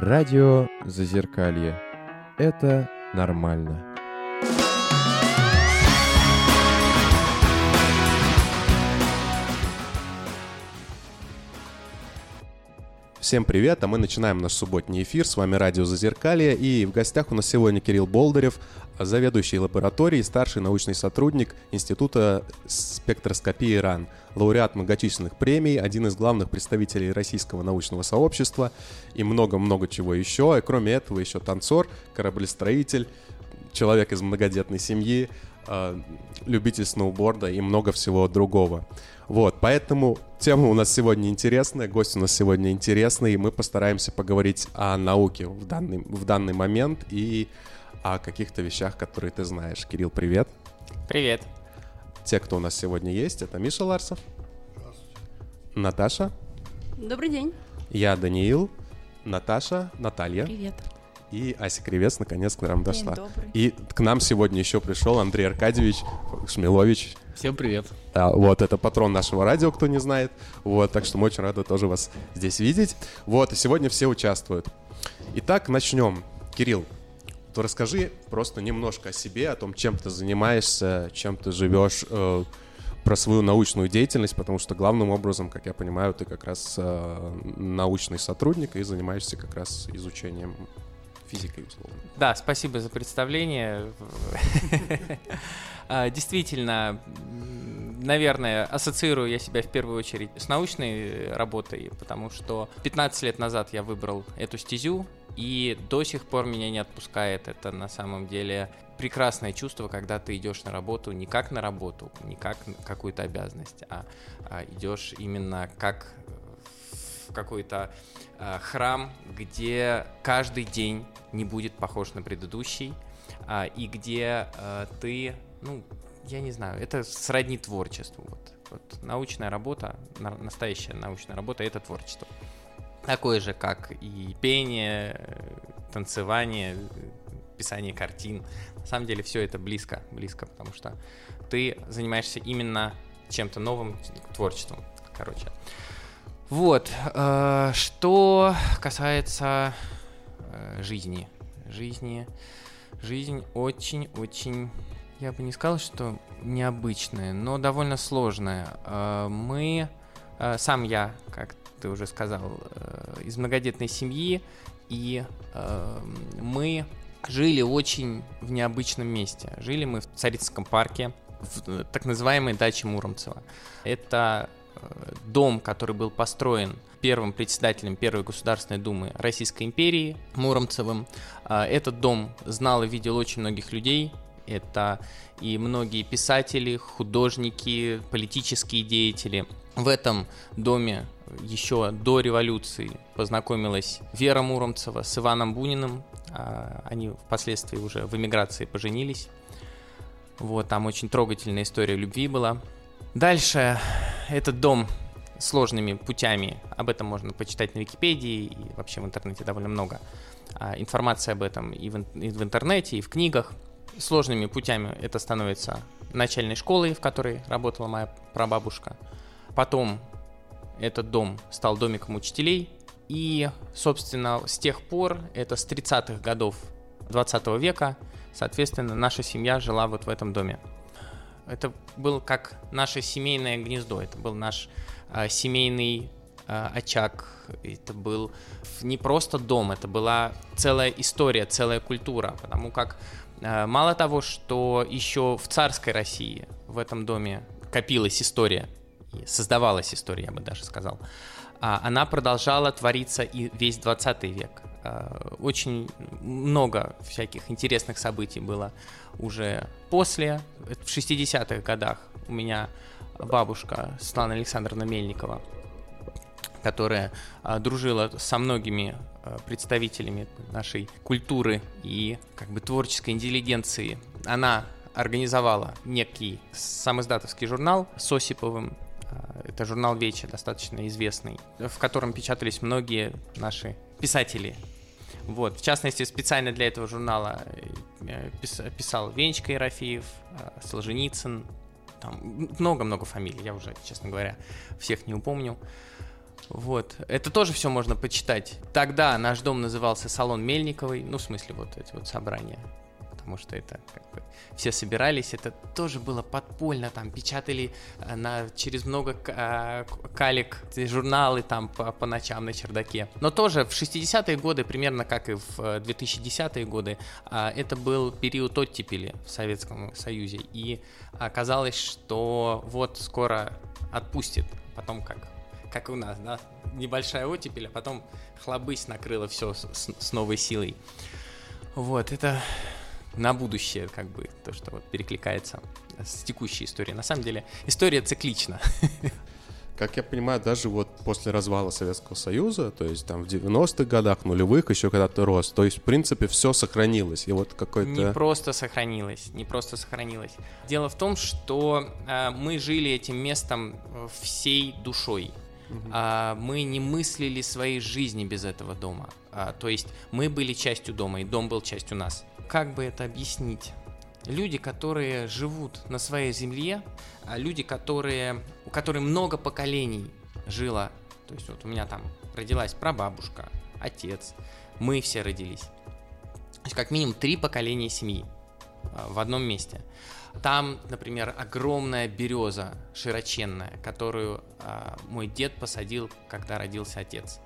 Радио Зазеркалье. Это нормально. Всем привет, а мы начинаем наш субботний эфир. С вами Радио Зазеркалье, и в гостях у нас сегодня Кирилл Болдырев, заведующий лабораторией, старший научный сотрудник Института спектроскопии РАН, лауреат многочисленных премий, один из главных представителей российского научного сообщества и много-много чего еще. И кроме этого еще танцор, кораблестроитель, человек из многодетной семьи, э, любитель сноуборда и много всего другого. Вот, поэтому тема у нас сегодня интересная, гость у нас сегодня интересный, и мы постараемся поговорить о науке в данный, в данный момент и о каких-то вещах, которые ты знаешь. Кирилл, привет. Привет. Те, кто у нас сегодня есть, это Миша Ларсов. Наташа. Добрый день. Я Даниил. Наташа, Наталья. Привет. И Ася Кривец наконец к нам дошла. добрый. И к нам сегодня еще пришел Андрей Аркадьевич Шмилович. Всем привет. А, вот, это патрон нашего радио, кто не знает. Вот, так что мы очень рады тоже вас здесь видеть. Вот, и сегодня все участвуют. Итак, начнем. Кирилл, то расскажи просто немножко о себе, о том, чем ты занимаешься, чем ты живешь, э, про свою научную деятельность, потому что главным образом, как я понимаю, ты как раз э, научный сотрудник и занимаешься как раз изучением физикой, условно. Да, спасибо за представление. А, Действительно, наверное, ассоциирую я себя в первую очередь с научной работой, потому что 15 лет назад я выбрал эту стезю, и до сих пор меня не отпускает. Это на самом деле прекрасное чувство, когда ты идешь на работу не как на работу, не как какую-то обязанность, а, а идешь именно как в какой-то э, храм, где каждый день не будет похож на предыдущий, а, и где э, ты, ну, я не знаю, это сродни творчеству. Вот, вот научная работа, на- настоящая научная работа — это творчество. Такое же, как и пение, э, танцевание, э, писание картин. На самом деле все это близко, близко, потому что ты занимаешься именно чем-то новым, творчеством, короче. Вот, э, что касается э, жизни. Жизни. Жизнь очень-очень, я бы не сказал, что необычная, но довольно сложная. Э, мы, сам я, как ты уже сказал, из многодетной семьи, и э, мы жили очень в необычном месте. Жили мы в Царицком парке, в так называемой даче Муромцева. Это дом, который был построен первым председателем Первой Государственной Думы Российской империи Муромцевым. А, Этот дом знал и видел очень многих людей. Это и многие писатели, художники, политические деятели. В этом доме еще до революции познакомилась Вера Муромцева с Иваном Буниным. А, Они впоследствии уже в эмиграции поженились. Вот, там очень трогательная история любви была. Дальше этот дом сложными путями, об этом можно почитать на Википедии и вообще в интернете довольно много а, информации об этом и в, и в интернете, и в книгах. Сложными путями это становится начальной школой, в которой работала моя прабабушка. Потом этот дом стал домиком учителей. И, собственно, с тех пор, это с 30-х годов 20 века, соответственно, наша семья жила вот в этом доме. Это был как наше семейное гнездо, это был наш а, семейный а, очаг, это был не просто дом, это была целая история, целая культура, потому как а, мало того, что еще в царской России в этом доме копилась история, создавалась история, я бы даже сказал, она продолжала твориться и весь 20 век. А, Очень много всяких интересных событий было уже после. В 60-х годах у меня бабушка Светлана Александровна Мельникова, которая а, дружила со многими а, представителями нашей культуры и как бы творческой интеллигенции. Она организовала некий самоиздатовский журнал с Осиповым. Это журнал Веча, достаточно известный, в котором печатались многие наши писатели. Вот, в частности, специально для этого журнала э, пис- писал Венечка Ерофеев, э, Солженицын, там много-много фамилий, я уже, честно говоря, всех не упомню. Вот. Это тоже все можно почитать. Тогда наш дом назывался Салон Мельниковой, ну, в смысле, вот эти вот собрания потому что это как бы все собирались, это тоже было подпольно, там печатали э, на, через много э, калик журналы там по, по ночам на чердаке. Но тоже в 60-е годы, примерно как и в 2010-е годы, это был период оттепели в Советском Союзе, и оказалось, что вот скоро отпустит, потом как как у нас, да, небольшая оттепель, а потом хлобысь накрыла все с, с новой силой. Вот, это на будущее, как бы, то, что вот перекликается с текущей историей. На самом деле, история циклична. Как я понимаю, даже вот после развала Советского Союза, то есть там в 90-х годах, нулевых, еще когда то рос, то есть, в принципе, все сохранилось. И вот какой-то... Не просто сохранилось, не просто сохранилось. Дело в том, что э, мы жили этим местом всей душой. А, мы не мыслили своей жизни без этого дома. А, то есть мы были частью дома, и дом был частью нас как бы это объяснить? Люди, которые живут на своей земле, а люди, которые, у которых много поколений жило, то есть вот у меня там родилась прабабушка, отец, мы все родились. То есть как минимум три поколения семьи а, в одном месте. Там, например, огромная береза широченная, которую а, мой дед посадил, когда родился отец.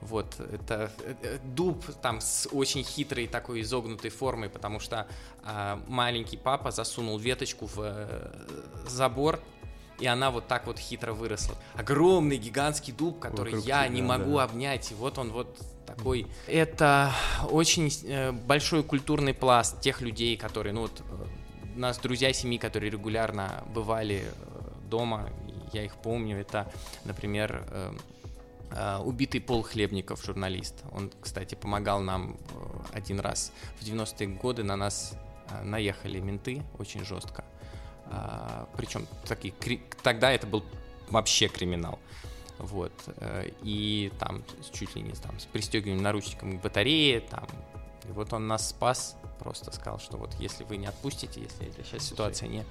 Вот, это э, э, дуб там с очень хитрой такой изогнутой формой, потому что э, маленький папа засунул веточку в э, забор, и она вот так вот хитро выросла. Огромный гигантский дуб, который Вокруг я тебя, не могу да. обнять, и вот он вот такой. Это очень э, большой культурный пласт тех людей, которые, ну вот, э, у нас друзья семьи, которые регулярно бывали дома, я их помню, это, например, Э, убитый Пол Хлебников, журналист. Он, кстати, помогал нам э, один раз. В 90-е годы на нас э, наехали менты очень жестко. Причем такие, тогда это был вообще криминал. Вот. И там чуть ли не там, с пристегиванием наручником к батарее. Там. И вот он нас спас, просто сказал, что вот если вы не отпустите, если сейчас ситуация не,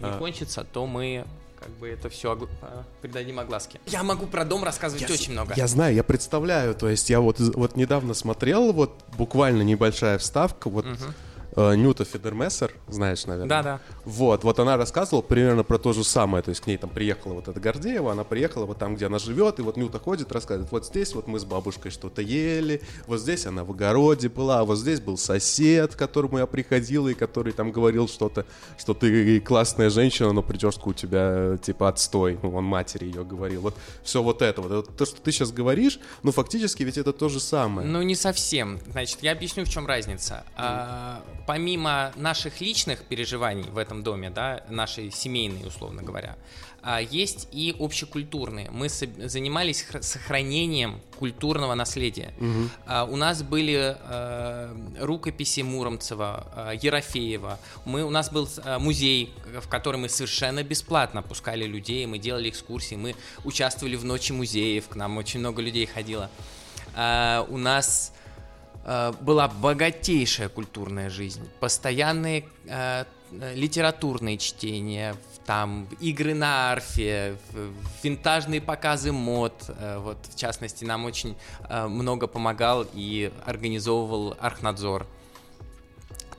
не а... кончится, то мы как бы это все огл... А, придадим огласке. Я могу про дом рассказывать я, очень много. Я знаю, я представляю, то есть я вот, вот недавно смотрел, вот буквально небольшая вставка, вот угу э, Нюта Федермессер, знаешь, наверное. Да, да. Вот, вот она рассказывала примерно про то же самое, то есть к ней там приехала вот эта Гордеева, она приехала вот там, где она живет, и вот Нюта ходит, рассказывает, вот здесь вот мы с бабушкой что-то ели, вот здесь она в огороде была, а вот здесь был сосед, к которому я приходила, и который там говорил что-то, что ты классная женщина, но прическа у тебя типа отстой, ну, он матери ее говорил, вот все вот это вот, то, что ты сейчас говоришь, ну, фактически ведь это то же самое. Ну, не совсем, значит, я объясню, в чем разница. А, помимо наших личных переживаний в этом доме, да, наши семейные, условно говоря, а, есть и общекультурные. Мы занимались сохранением культурного наследия. Угу. У нас были э, рукописи Муромцева, э, Ерофеева. Мы, у нас был музей, в который мы совершенно бесплатно пускали людей, мы делали экскурсии, мы участвовали в ночи музеев, к нам очень много людей ходило. У нас была богатейшая культурная жизнь, постоянные э, литературные чтения, там игры на арфе, винтажные показы мод. Э, вот в частности нам очень э, много помогал и организовывал Архнадзор.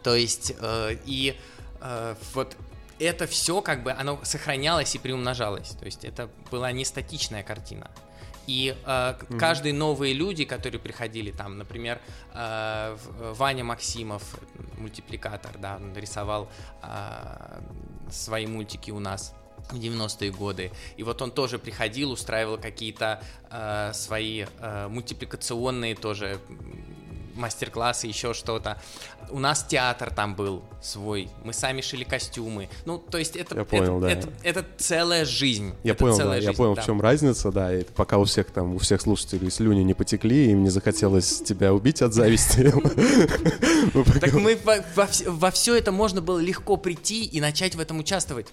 То есть э, и э, вот это все как бы оно сохранялось и приумножалось. То есть это была не статичная картина. И э, угу. каждые новые люди, которые приходили, там, например, э, Ваня Максимов, мультипликатор, да, он рисовал э, свои мультики у нас в 90-е годы. И вот он тоже приходил, устраивал какие-то э, свои э, мультипликационные тоже мастер-классы, еще что-то. У нас театр там был свой, мы сами шили костюмы. Ну, то есть это, я понял, это, да. это, это целая жизнь. Я это понял, да, жизнь, я понял, да. в чем разница, да. И пока у всех там, у всех слушателей слюни не потекли, им не захотелось тебя убить от зависти. Так мы во все это можно было легко прийти и начать в этом участвовать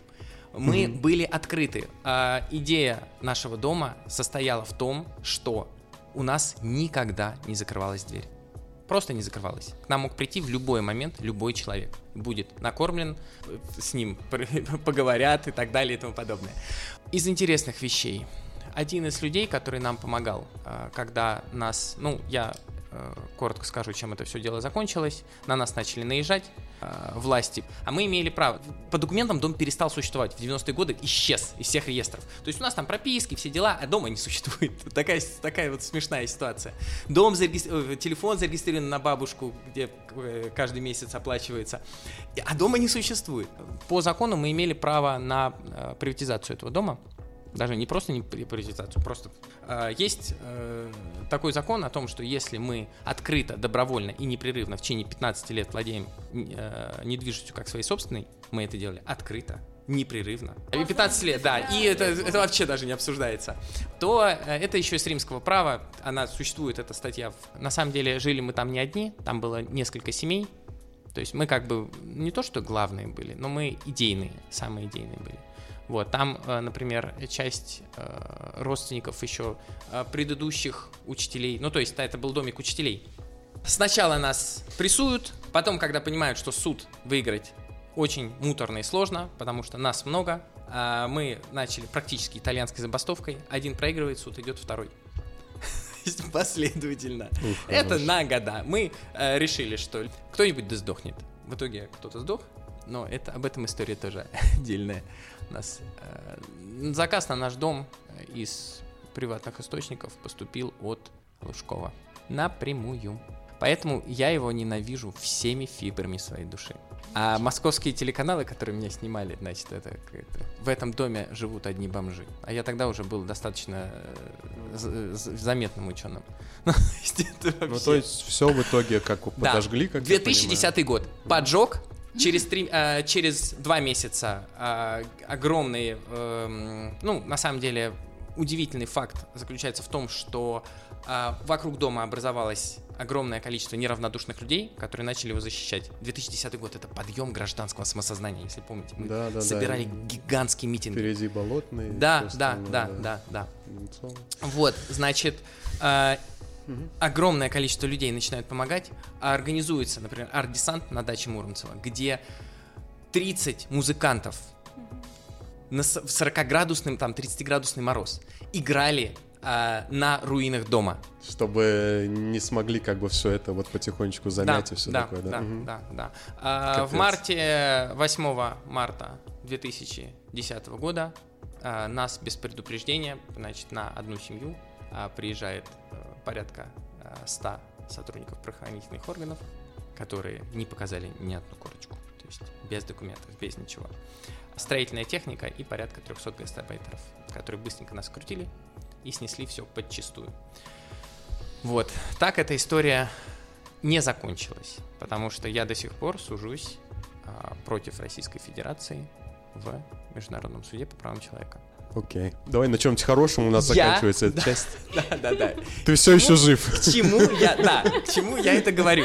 мы mm-hmm. были открыты. А, идея нашего дома состояла в том, что у нас никогда не закрывалась дверь просто не закрывалась. К нам мог прийти в любой момент любой человек. Будет накормлен, э, с ним поговорят и так далее и тому подобное. Из интересных вещей. Один из людей, который нам помогал, э, когда нас, ну, я Э, коротко скажу, чем это все дело закончилось. На нас начали наезжать э, власти, а мы имели право. По документам дом перестал существовать. В 90-е годы исчез из всех реестров. То есть у нас там прописки, все дела, а дома не существует. такая, такая вот смешная ситуация. Дом зарегистр... Э, телефон зарегистрирован на бабушку, где э, каждый месяц оплачивается, а дома не существует. По закону мы имели право на э, приватизацию этого дома даже не просто не приватизацию, просто э, есть э, такой закон о том, что если мы открыто, добровольно и непрерывно в течение 15 лет владеем э, недвижимостью как своей собственной, мы это делали открыто, непрерывно. 15 лет, да, и это, это вообще даже не обсуждается. То э, это еще из римского права, она существует, эта статья. На самом деле жили мы там не одни, там было несколько семей, то есть мы как бы не то что главные были, но мы идейные, самые идейные были. Вот, там, э, например, часть э, родственников еще э, предыдущих учителей, ну, то есть это был домик учителей. Сначала нас прессуют, потом, когда понимают, что суд выиграть очень муторно и сложно, потому что нас много, мы начали практически итальянской забастовкой. Один проигрывает, суд идет второй. Последовательно. Ух, Это на года. Мы э, решили, что кто-нибудь да сдохнет. В итоге кто-то сдох, но это об этом история тоже отдельная. Нас э, заказ на наш дом из приватных источников поступил от Лужкова напрямую. Поэтому я его ненавижу всеми фибрами своей души. А московские телеканалы, которые меня снимали, значит, это, это в этом доме живут одни бомжи. А я тогда уже был достаточно э, заметным ученым. Ну, ну, то есть все в итоге как подожгли, как 2010 год. Поджог, Через, три, э, через два месяца э, огромный, э, ну, на самом деле, удивительный факт заключается в том, что э, вокруг дома образовалось огромное количество неравнодушных людей, которые начали его защищать. 2010 год — это подъем гражданского самосознания, если помните. Мы да, да, собирали да. гигантские митинги. Впереди болотные. Да, да, да, да, да, да. Вот, значит, э, угу. огромное количество людей начинают помогать, а организуется, например, арт-десант на даче Муромцева, где 30 музыкантов на 40-градусный, там, 30-градусный мороз играли а, на руинах дома. Чтобы не смогли как бы все это вот потихонечку замять да, и все да, такое, да? Да, угу. да, да. А, в марте, 8 марта 2010 года а, нас без предупреждения, значит, на одну семью приезжает порядка 100 э, сотрудников правоохранительных органов, которые не показали ни одну корочку, то есть без документов, без ничего. Строительная техника и порядка 300 гастарбайтеров, которые быстренько нас крутили и снесли все подчистую. Вот, так эта история не закончилась, потому что я до сих пор сужусь а, против Российской Федерации в Международном суде по правам человека. Окей. Давай на чем-нибудь хорошем у нас я... заканчивается эта да, часть. Да, да, да. Ты все еще жив. К чему я, да, к чему я это говорю?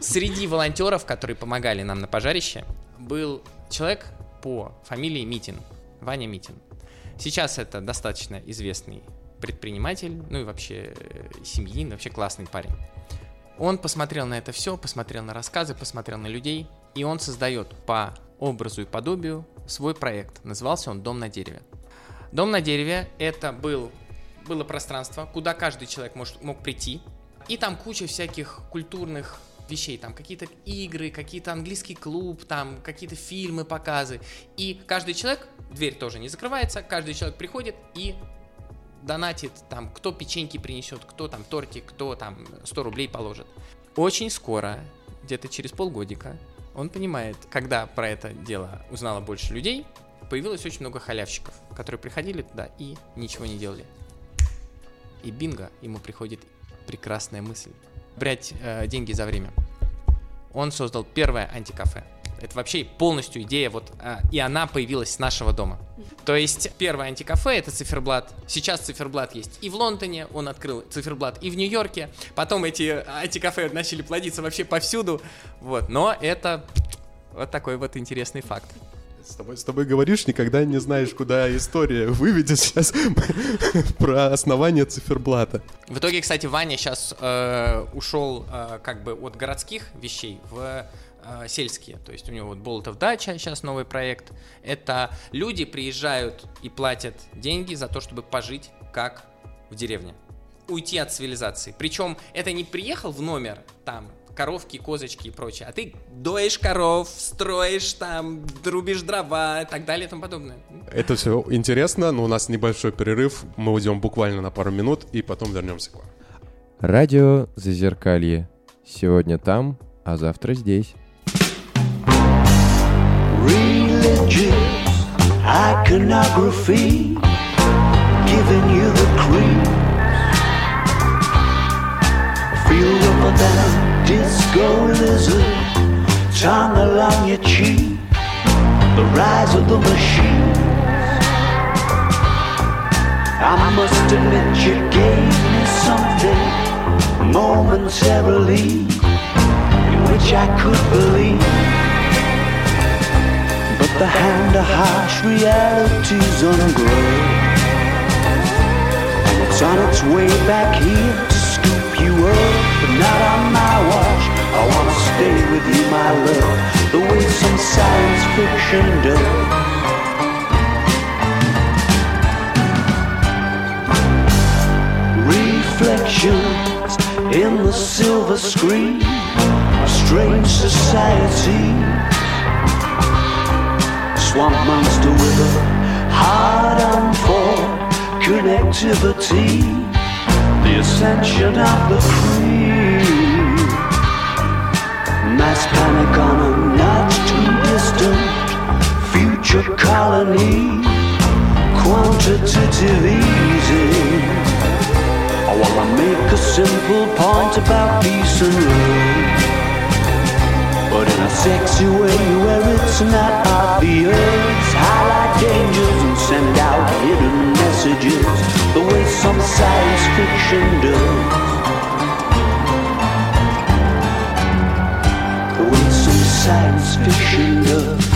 Среди волонтеров, которые помогали нам на пожарище, был человек по фамилии Митин, Ваня Митин. Сейчас это достаточно известный предприниматель, ну и вообще э, семьянин, вообще классный парень. Он посмотрел на это все, посмотрел на рассказы, посмотрел на людей, и он создает по образу и подобию свой проект. Назывался он «Дом на дереве». Дом на дереве — это был, было пространство, куда каждый человек может, мог прийти. И там куча всяких культурных вещей, там какие-то игры, какие-то английский клуб, там какие-то фильмы, показы. И каждый человек, дверь тоже не закрывается, каждый человек приходит и донатит, там, кто печеньки принесет, кто там тортик, кто там 100 рублей положит. Очень скоро, где-то через полгодика, он понимает, когда про это дело узнало больше людей, появилось очень много халявщиков, которые приходили туда и ничего не делали. И бинго, ему приходит прекрасная мысль. Брать э, деньги за время. Он создал первое антикафе. Это вообще полностью идея, вот, э, и она появилась с нашего дома. То есть первое антикафе это циферблат. Сейчас циферблат есть и в Лондоне, он открыл циферблат и в Нью-Йорке. Потом эти антикафе начали плодиться вообще повсюду. Вот, но это вот такой вот интересный факт С тобой, с тобой говоришь, никогда не знаешь, куда история выведет сейчас про основание циферблата. В итоге, кстати, Ваня сейчас э, ушел э, как бы от городских вещей в э, сельские. То есть у него вот Болотов дача, сейчас новый проект. Это люди приезжают и платят деньги за то, чтобы пожить как в деревне. Уйти от цивилизации. Причем это не приехал в номер там коровки, козочки и прочее, а ты доишь коров, строишь там, рубишь дрова и так далее и тому подобное. Это все интересно, но у нас небольшой перерыв, мы уйдем буквально на пару минут и потом вернемся к вам. Радио Зазеркалье. Сегодня там, а завтра здесь. religious iconography, giving you the creeps. Feel disco lizard, tongue along your cheek. The rise of the machine. I must admit you gave me something momentarily in which I could believe. But the hand of harsh reality's ungrown And it's on its way back here to scoop you up But not on my watch. I wanna stay with you, my love. The way some science fiction does Reflections in the silver screen. Strange society. Swamp monster with a hard on for connectivity. The ascension of the cream. Mass panic on a not too distant future colony. Quantitative easing. I wanna make a simple point about peace and love. But in a sexy way where it's not obvious Highlight dangers and send out hidden messages The way some science fiction does science fiction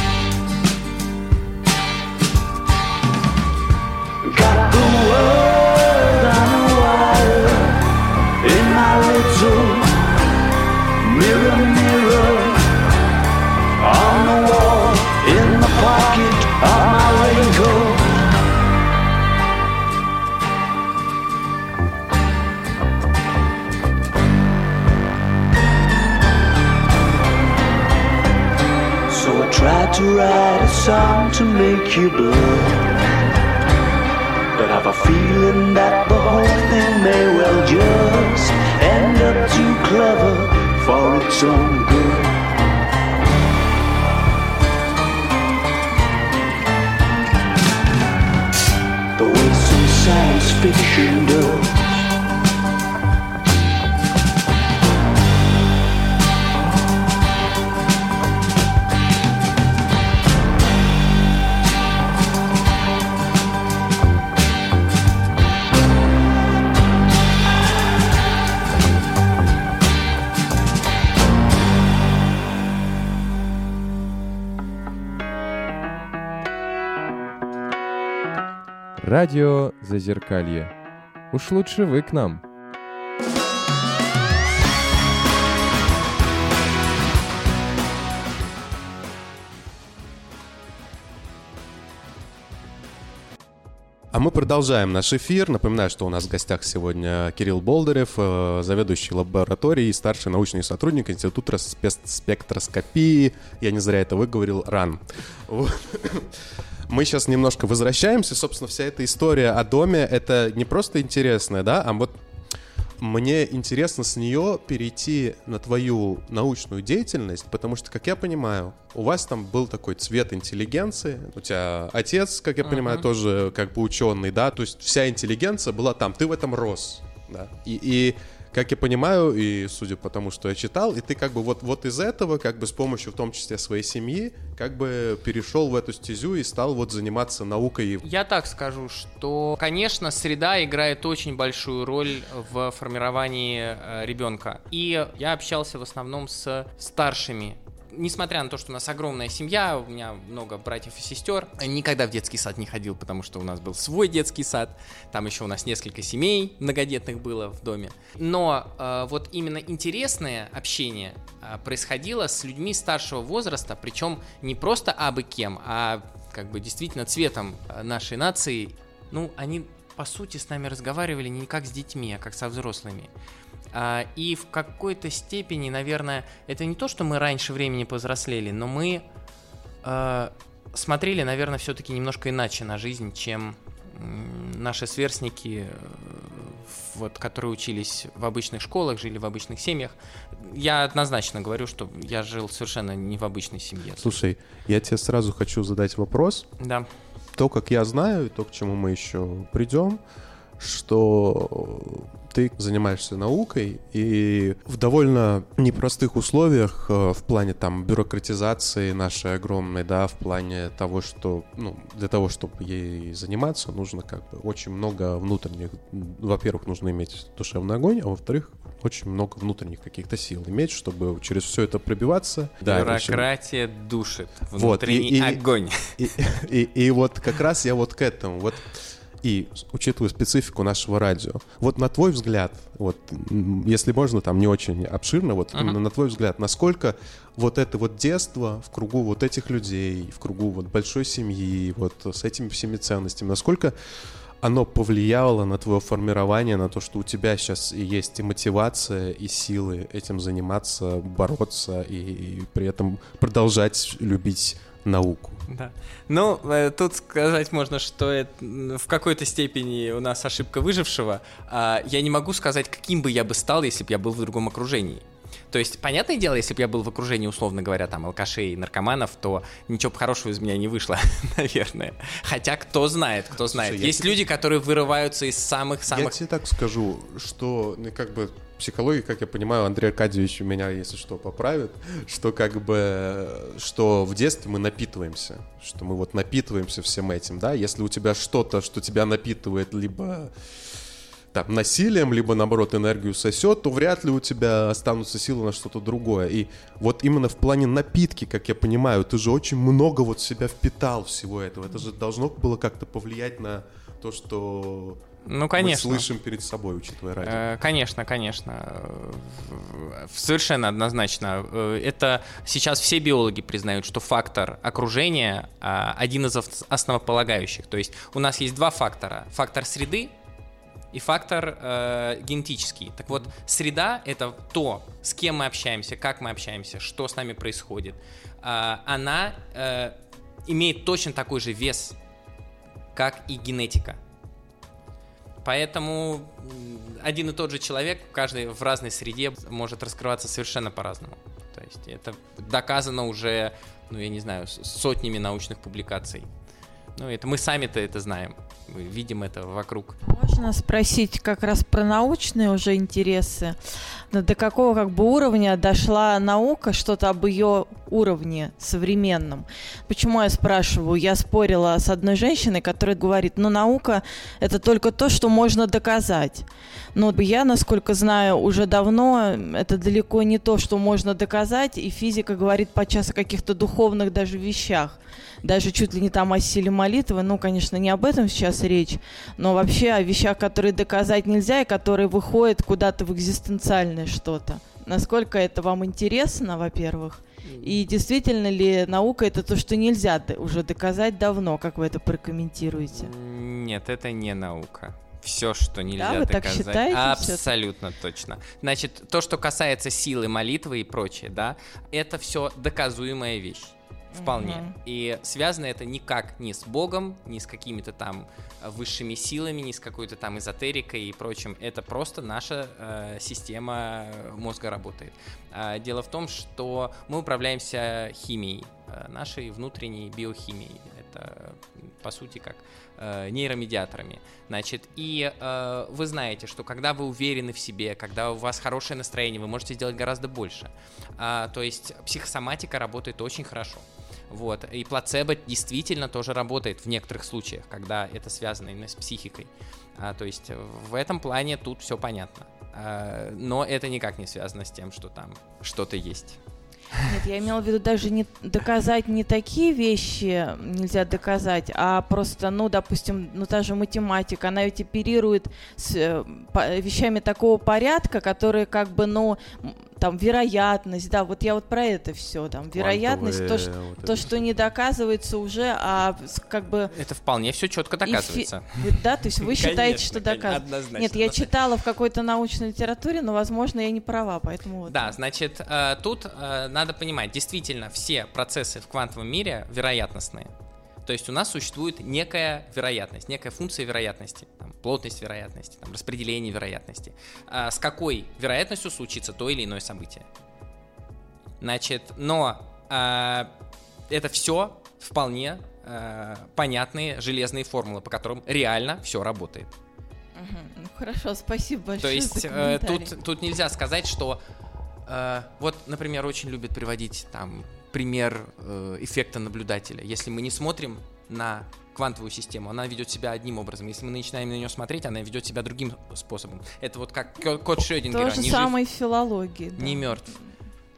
song to make you blue. But I've a feeling that the whole thing may well just end up too clever for its own good. The way some science fiction does. Радио Зазеркалье. Уж лучше вы к нам. А мы продолжаем наш эфир. Напоминаю, что у нас в гостях сегодня Кирилл Болдырев, э, заведующий лабораторией и старший научный сотрудник Института спе- спектроскопии. Я не зря это выговорил, РАН. Мы сейчас немножко возвращаемся. Собственно, вся эта история о доме, это не просто интересная, да, а вот мне интересно с нее перейти на твою научную деятельность, потому что, как я понимаю, у вас там был такой цвет интеллигенции, у тебя отец, как я понимаю, Мгм. тоже как бы ученый, да, то есть вся интеллигенция была там, ты в этом рос, да, и, и как я понимаю, и судя по тому, что я читал, и ты как бы вот, вот из этого, как бы с помощью в том числе своей семьи, как бы перешел в эту стезю и стал вот заниматься наукой. Я так скажу, что, конечно, среда играет очень большую роль в формировании э, ребенка. И я общался в основном с старшими несмотря на то, что у нас огромная семья, у меня много братьев и сестер, никогда в детский сад не ходил, потому что у нас был свой детский сад, там еще у нас несколько семей многодетных было в доме. Но э, вот именно интересное общение э, происходило с людьми старшего возраста, причем не просто абы кем, а как бы действительно цветом э, нашей нации. Ну, они по сути с нами разговаривали не как с детьми, а как со взрослыми. А, и в какой-то степени, наверное, это не то, что мы раньше времени повзрослели, но мы э, смотрели, наверное, все-таки немножко иначе на жизнь, чем наши сверстники, э, вот, которые учились в обычных школах, жили в обычных семьях. Я однозначно говорю, что я жил совершенно не в обычной семье. Слушай, я тебе сразу хочу задать вопрос. Да. То, как я знаю, и то, к чему мы еще придем, что ты занимаешься наукой, и в довольно непростых условиях э, в плане там бюрократизации нашей огромной, да, в плане того, что, ну, для того, чтобы ей заниматься, нужно как бы очень много внутренних, во-первых, нужно иметь душевный огонь, а во-вторых, очень много внутренних каких-то сил иметь, чтобы через все это пробиваться. Бюрократия да, душит. Внутренний вот, и, огонь. И, и, и, и вот как раз я вот к этому. Вот и учитывая специфику нашего радио, вот на твой взгляд, вот если можно, там не очень обширно, вот uh-huh. на твой взгляд, насколько вот это вот детство в кругу вот этих людей, в кругу вот большой семьи, вот с этими всеми ценностями, насколько оно повлияло на твое формирование, на то, что у тебя сейчас и есть и мотивация, и силы этим заниматься, бороться и, и при этом продолжать любить науку. Да. Ну, э, тут сказать можно, что это в какой-то степени у нас ошибка выжившего. А я не могу сказать, каким бы я бы стал, если бы я был в другом окружении. То есть, понятное дело, если бы я был в окружении, условно говоря, там, алкашей и наркоманов, то ничего хорошего из меня не вышло, наверное. Хотя, кто знает, кто знает. Слушай, Есть тебе... люди, которые вырываются из самых-самых... Я тебе так скажу, что, ну, как бы, психологии, как я понимаю, Андрей Аркадьевич меня, если что, поправит, что как бы, что в детстве мы напитываемся, что мы вот напитываемся всем этим, да, если у тебя что-то, что тебя напитывает либо там, насилием, либо, наоборот, энергию сосет, то вряд ли у тебя останутся силы на что-то другое. И вот именно в плане напитки, как я понимаю, ты же очень много вот себя впитал всего этого. Это же должно было как-то повлиять на то, что ну, конечно. Мы слышим перед собой, учитывая радио. Э, конечно, конечно. Совершенно однозначно. Э, это сейчас все биологи признают, что фактор окружения а, один из основополагающих. То есть у нас есть два фактора. Фактор среды и фактор э, генетический. Так вот, среда — это то, с кем мы общаемся, как мы общаемся, что с нами происходит. Э, она э, имеет точно такой же вес, как и генетика. Поэтому один и тот же человек каждый в разной среде может раскрываться совершенно по-разному. То есть это доказано уже, ну я не знаю, сотнями научных публикаций. Ну, это мы сами-то это знаем. Мы видим это вокруг. Можно спросить как раз про научные уже интересы. Но до какого как бы уровня дошла наука, что-то об ее уровне современном? Почему я спрашиваю? Я спорила с одной женщиной, которая говорит, ну, наука — это только то, что можно доказать. Но я, насколько знаю, уже давно это далеко не то, что можно доказать, и физика говорит подчас о каких-то духовных даже вещах даже чуть ли не там о силе молитвы. Ну, конечно, не об этом сейчас речь, но вообще о вещах, которые доказать нельзя и которые выходят куда-то в экзистенциальное что-то. Насколько это вам интересно, во-первых? И действительно ли наука это то, что нельзя уже доказать давно? Как вы это прокомментируете? Нет, это не наука все, что нельзя да, вы доказать. Так считаете, Абсолютно точно. Значит, то, что касается силы молитвы и прочее, да, это все доказуемая вещь. Вполне. Угу. И связано это никак не с Богом, ни с какими-то там э, высшими силами, ни с какой-то там эзотерикой и прочим. Это просто наша э, система мозга работает. Э, дело в том, что мы управляемся химией, э, нашей внутренней биохимией. Это, по сути, как э, нейромедиаторами. Значит, и э, вы знаете, что когда вы уверены в себе, когда у вас хорошее настроение, вы можете сделать гораздо больше. А, то есть психосоматика работает очень хорошо. Вот. И плацебо действительно тоже работает в некоторых случаях, когда это связано именно с психикой. А, то есть в этом плане тут все понятно. А, но это никак не связано с тем, что там что-то есть. Нет, я имела в виду даже не доказать не такие вещи нельзя доказать, а просто, ну, допустим, ну, та же математика, она ведь оперирует с э, по- вещами такого порядка, которые как бы, ну, там, вероятность, да, вот я вот про это все, там, вероятность, то, что, вот то, что не доказывается уже, а как бы, Это вполне все четко доказывается. вы- да, то есть вы считаете, что Конечно, доказывается. однозначно. Нет, я читала в какой-то научной литературе, но, возможно, я не права, поэтому вот. Да, значит, э, тут э, надо понимать, действительно, все процессы в квантовом мире вероятностные. То есть у нас существует некая вероятность, некая функция вероятности, там, плотность вероятности, там, распределение вероятности. А с какой вероятностью случится то или иное событие. Значит, но а, это все вполне а, понятные железные формулы, по которым реально все работает. Мгм. Ну, хорошо, спасибо То большое есть за э, тут, тут нельзя сказать, что э, вот, например, очень любят приводить там пример э, эффекта наблюдателя. Если мы не смотрим на квантовую систему, она ведет себя одним образом. Если мы начинаем на нее смотреть, она ведет себя другим способом. Это вот как ко- код Шрёдингера. То же самое в филологии. да. не мертв.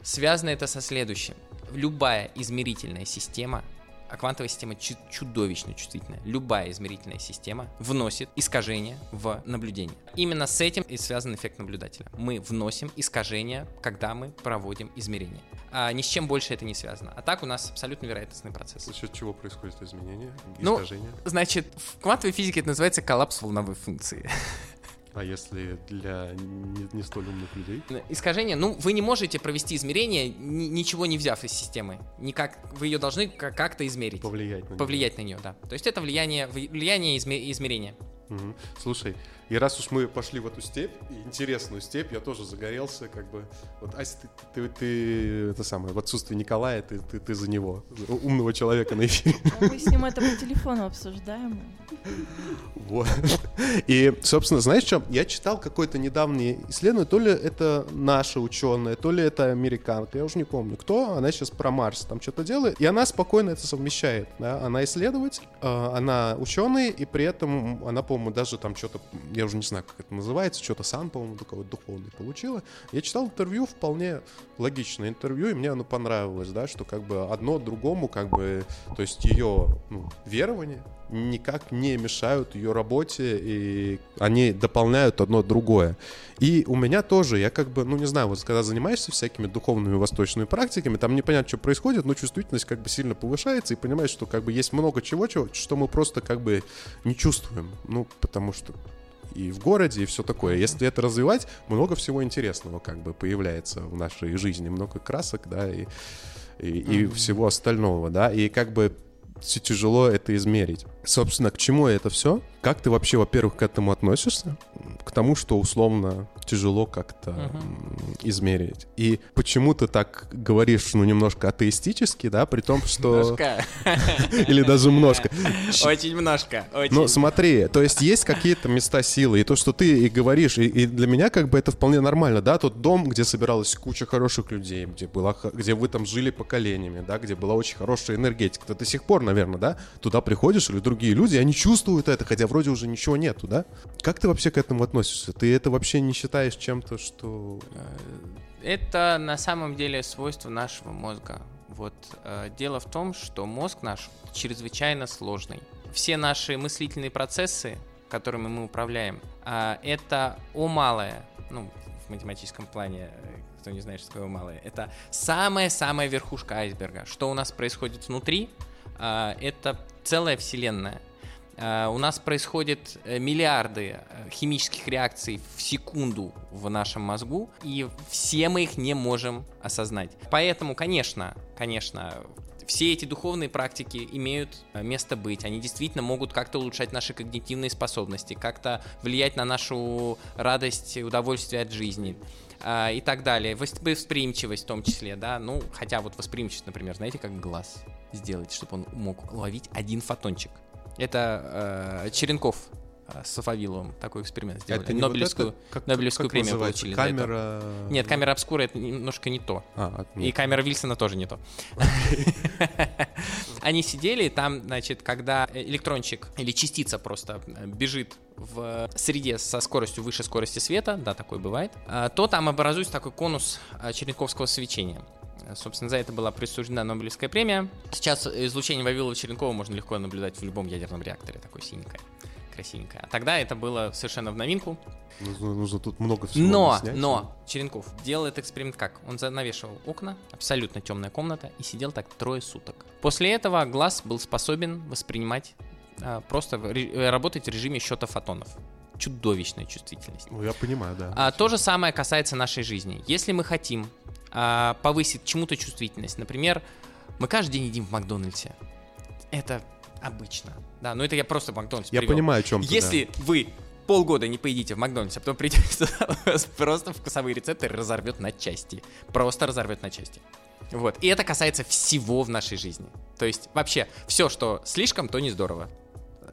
Связано это со следующим. Любая измерительная система, а квантовая система чу- чудовищно чувствительная, любая измерительная система вносит искажения в наблюдение. Именно с этим и связан эффект наблюдателя. Мы вносим искажения, когда мы проводим измерения. А ни с чем больше это не связано. А так у нас абсолютно вероятностный процесс. За счет чего происходит изменение, Ну, искажение? Значит, в квантовой физике это называется коллапс волновой функции. А если для не, не столь умных людей? Искажение, ну, вы не можете провести измерение, ни- ничего не взяв из системы. Никак, вы ее должны ка- как-то измерить. Повлиять на. Повлиять на нее, да. То есть это влияние, влияние изме- измерения. Мгм. Слушай, и раз уж мы пошли в эту степь, интересную степь, я тоже загорелся, как бы. Вот, Ася, ты, ты, ты- это самое, в отсутствии Николая, ты, ты, ты за него, умного человека на эфире. Ну, Мы с ним это по телефону обсуждаем. Вот. И, собственно, знаешь что? Я читал какое-то недавнее исследование, то ли это наша ученая, то ли это американка, я уже не помню кто, она сейчас про Марс там что-то делает, и она спокойно это совмещает, да? она исследователь, э, она ученый, и при этом она, по-моему, даже там что-то, я уже не знаю, как это называется, что-то сам, по-моему, такое духовное получила. Я читал интервью, вполне логичное интервью, и мне оно понравилось, да, что как бы одно другому, как бы, то есть ее ну, верование никак не мешают ее работе, и они дополняют одно другое. И у меня тоже, я как бы, ну не знаю, вот когда занимаешься всякими духовными восточными практиками, там непонятно, что происходит, но чувствительность как бы сильно повышается, и понимаешь, что как бы есть много чего, чего что мы просто как бы не чувствуем. Ну, потому что и в городе, и все такое. Если это развивать, много всего интересного как бы появляется в нашей жизни. Много красок, да, и, и, и всего остального, да. И как бы тяжело это измерить. Собственно, к чему это все? Как ты вообще, во-первых, к этому относишься? К тому, что условно тяжело как-то м, измерить. И почему ты так говоришь, ну, немножко атеистически, да, при том, что... Или даже немножко. Очень немножко. Ну, смотри, то есть есть какие-то места силы, и то, что ты и говоришь, и, для меня как бы это вполне нормально, да, тот дом, где собиралась куча хороших людей, где, была, где вы там жили поколениями, да, где была очень хорошая энергетика, ты до сих пор, наверное, да, туда приходишь, или другие люди, они чувствуют это, хотя вроде уже ничего нету, да? Как ты вообще к этому относишься? Ты это вообще не считаешь чем-то, что... Это на самом деле свойство нашего мозга. Вот э, дело в том, что мозг наш чрезвычайно сложный. Все наши мыслительные процессы, которыми мы управляем, а, это О малое, ну, в математическом плане, э, кто не знает, что такое малое, это самая-самая верхушка айсберга. Что у нас происходит внутри, это целая вселенная. А, У нас происходят э, миллиарды э, химических реакций в секунду в нашем мозгу, и все мы их не можем осознать. Поэтому, конечно, конечно, все эти духовные практики имеют э, место быть. Они действительно могут как-то улучшать наши когнитивные способности, как-то влиять на нашу радость и удовольствие от жизни а, и так далее. Вос- Восприимчивость в том числе, да. Ну, хотя вот восприимчивость, например, знаете, как глаз сделать, чтобы он мог ловить один фотончик. Это э, Черенков с Сафавиловым такой эксперимент сделали. Это не вот Нобелевскую, это, как- Нобелевскую как премию называется? получили. Камера... Нет, камера обскура это немножко не то. А, И камера Вильсона тоже не то. Они сидели, там, значит, когда электрончик или частица просто э, бежит в среде со скоростью выше скорости света, да, такое бывает, то там образуется такой конус черенковского свечения. Собственно, за это была присуждена Нобелевская премия. Сейчас излучение Вавилова-Черенкова можно легко наблюдать в любом ядерном реакторе, такое синенькое, красивенькое. А тогда это было совершенно в новинку. Нужно, нужно тут много всего Но, объяснять. но, Черенков делал этот эксперимент как? Он занавешивал окна, абсолютно темная комната, и сидел так трое суток. После этого глаз был способен воспринимать, а, просто э, работать в режиме счета фотонов. Чудовищная чувствительность. Ну, я понимаю, да. А, то же самое касается нашей жизни. Если мы хотим а, повысить чему-то чувствительность, например, мы каждый день едим в Макдональдсе. Это обычно. Да, но это я просто в Макдональдс я привел. понимаю, о чем ты. Если вы полгода не поедите в Макдональдсе, а потом придете сюда, вас просто вкусовые рецепторы разорвет на части. Просто разорвет на части. Вот. И это касается всего в нашей жизни. То есть вообще все, что слишком, то не здорово.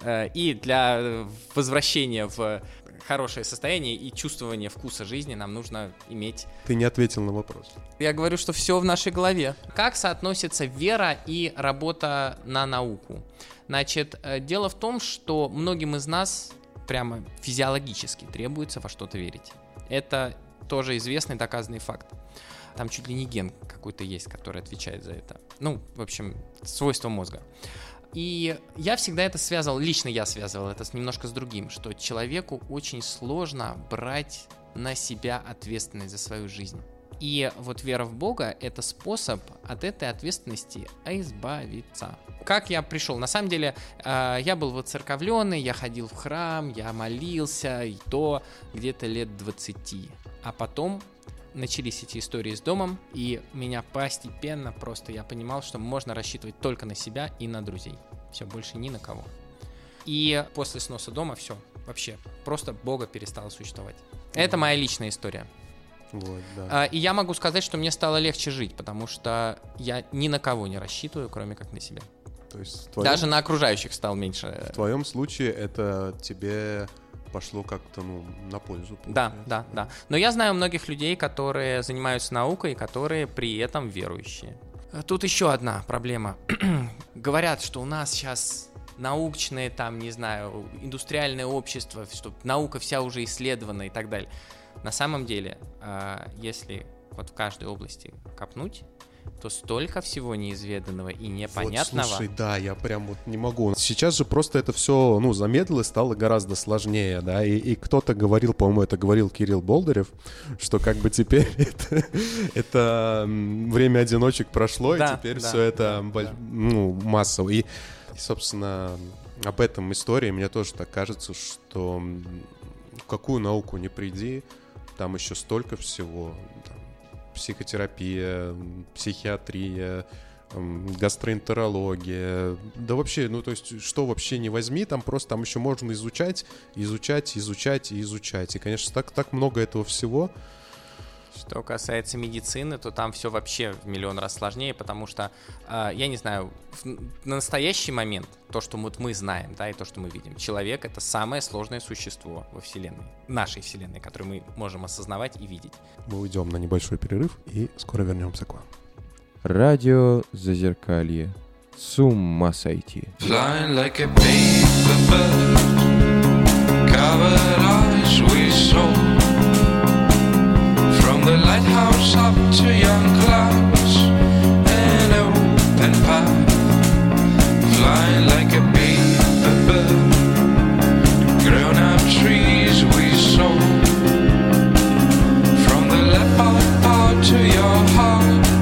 Э, И для э, возвращения в хорошее состояние и чувствования вкуса жизни нам нужно иметь. Ты не ответил на вопрос. я говорю, что все в нашей голове. Как соотносится вера и работа на науку? Значит, э, дело в том, что многим из нас прямо физиологически требуется во что-то верить. Это тоже известный доказанный факт. Там чуть ли не ген какой-то есть, который отвечает за это. Ну, в общем, свойство мозга. И я всегда это связывал, лично я связывал это немножко с другим, что человеку очень сложно брать на себя ответственность за свою жизнь. И вот вера в Бога — это способ от этой ответственности избавиться. Как я пришел? На самом деле, э, я был воцерковленный, я ходил в храм, я молился, и то где-то лет 20. А потом начались эти истории с домом, и меня постепенно просто я понимал, что можно рассчитывать только на себя и на друзей. Все, больше ни на кого. И после сноса дома все, вообще, просто Бога перестало существовать. Это моя личная история. Вот, да. А, И я могу сказать, что мне стало легче жить, потому что я ни на кого не рассчитываю, кроме как на себя. То есть твоем, Даже на окружающих стал меньше. в твоем случае это тебе пошло как-то ну, на пользу. Да, получается. да, да. Но я знаю многих людей, которые занимаются наукой, которые при этом верующие. А Тут еще одна проблема. Говорят, что у нас сейчас научное, там, не знаю, индустриальное общество, что наука вся уже исследована и так далее. На самом деле, а, если вот в каждой области копнуть, то столько всего неизведанного и непонятного. Вот, слушай, да, я прям вот не могу. Сейчас же просто это все, ну, замедлилось, стало гораздо сложнее, да, и, и кто-то говорил, по-моему, это говорил Кирилл Болдырев, что как бы теперь это, это время одиночек прошло, Да, и теперь да, все это, да, да. ну, массово. И, и, собственно, об этом истории мне тоже так кажется, что в какую науку не приди, там еще столько всего, психотерапия, психиатрия, гастроэнтерология, да вообще, ну то есть, что вообще не возьми, там просто там еще можно изучать, изучать, изучать и изучать. И, конечно, так, так много этого всего. Что касается медицины, то там все вообще в миллион раз сложнее, потому что, э, я не знаю, в на настоящий момент, то, что вот мы знаем, да, и то, что мы видим, человек — это самое сложное существо во Вселенной, нашей Вселенной, которую мы можем осознавать и видеть. Мы уйдем на небольшой перерыв и скоро вернемся к вам. Радио Зазеркалье. С ума сойти. Flying like a paper bird, covered eyes we saw. The lighthouse up to young clouds, an open path. Like a grown up trees we saw. From the to your heart,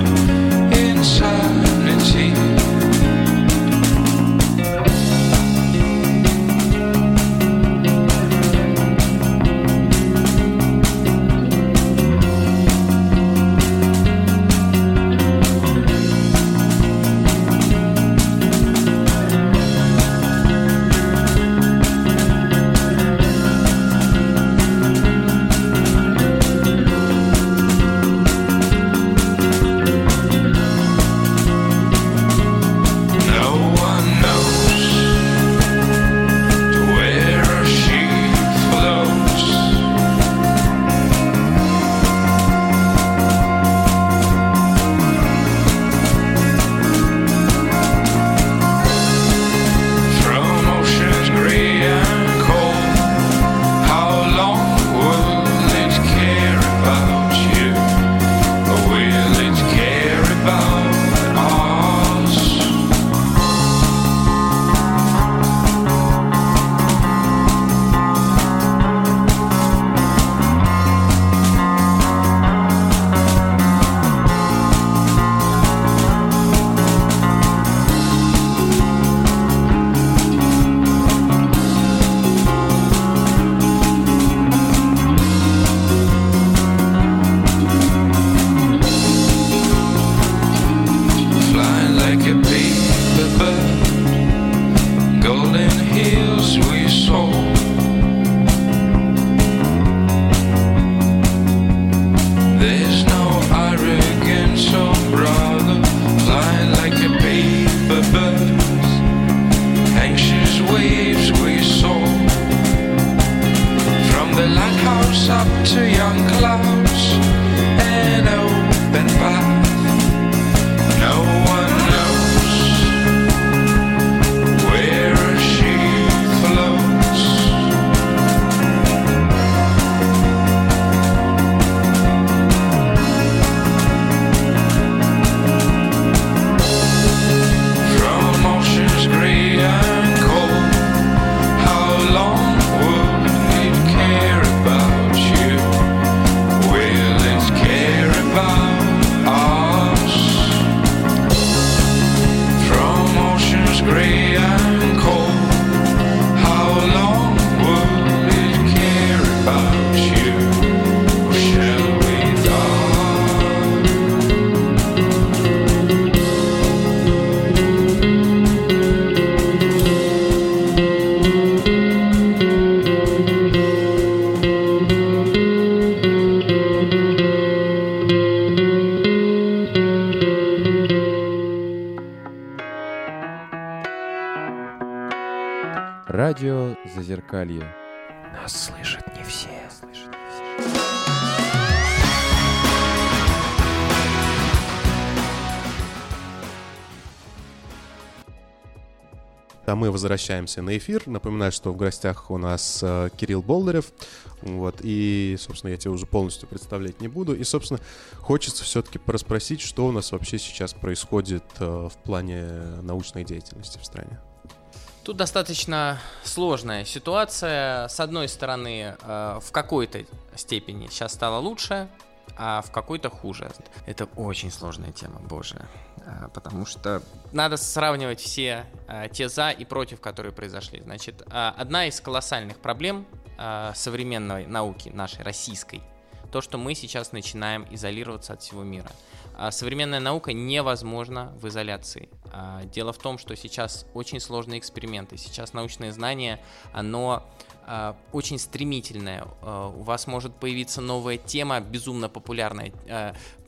А мы возвращаемся на эфир. Напоминаю, что в гостях у нас э, Кирилл Болдырев. Вот, и, собственно, я тебя уже полностью представлять не буду. И, собственно, хочется все-таки порасспросить, что у нас вообще сейчас происходит э, в плане научной деятельности в стране. Тут достаточно сложная ситуация. С одной стороны, э, в какой-то степени сейчас стало лучше, а в какой-то хуже. Это очень сложная тема, боже. Э, Потому что надо сравнивать все э, те за и против, которые произошли. Значит, э, одна из колоссальных проблем современной науки, нашей российской, то, что мы сейчас начинаем изолироваться от всего мира. А Современная наука невозможна в изоляции. А, Дело в том, что сейчас очень сложные эксперименты. Сейчас научное знание, оно а, очень стремительное. А, У вас может появиться новая тема, безумно популярная.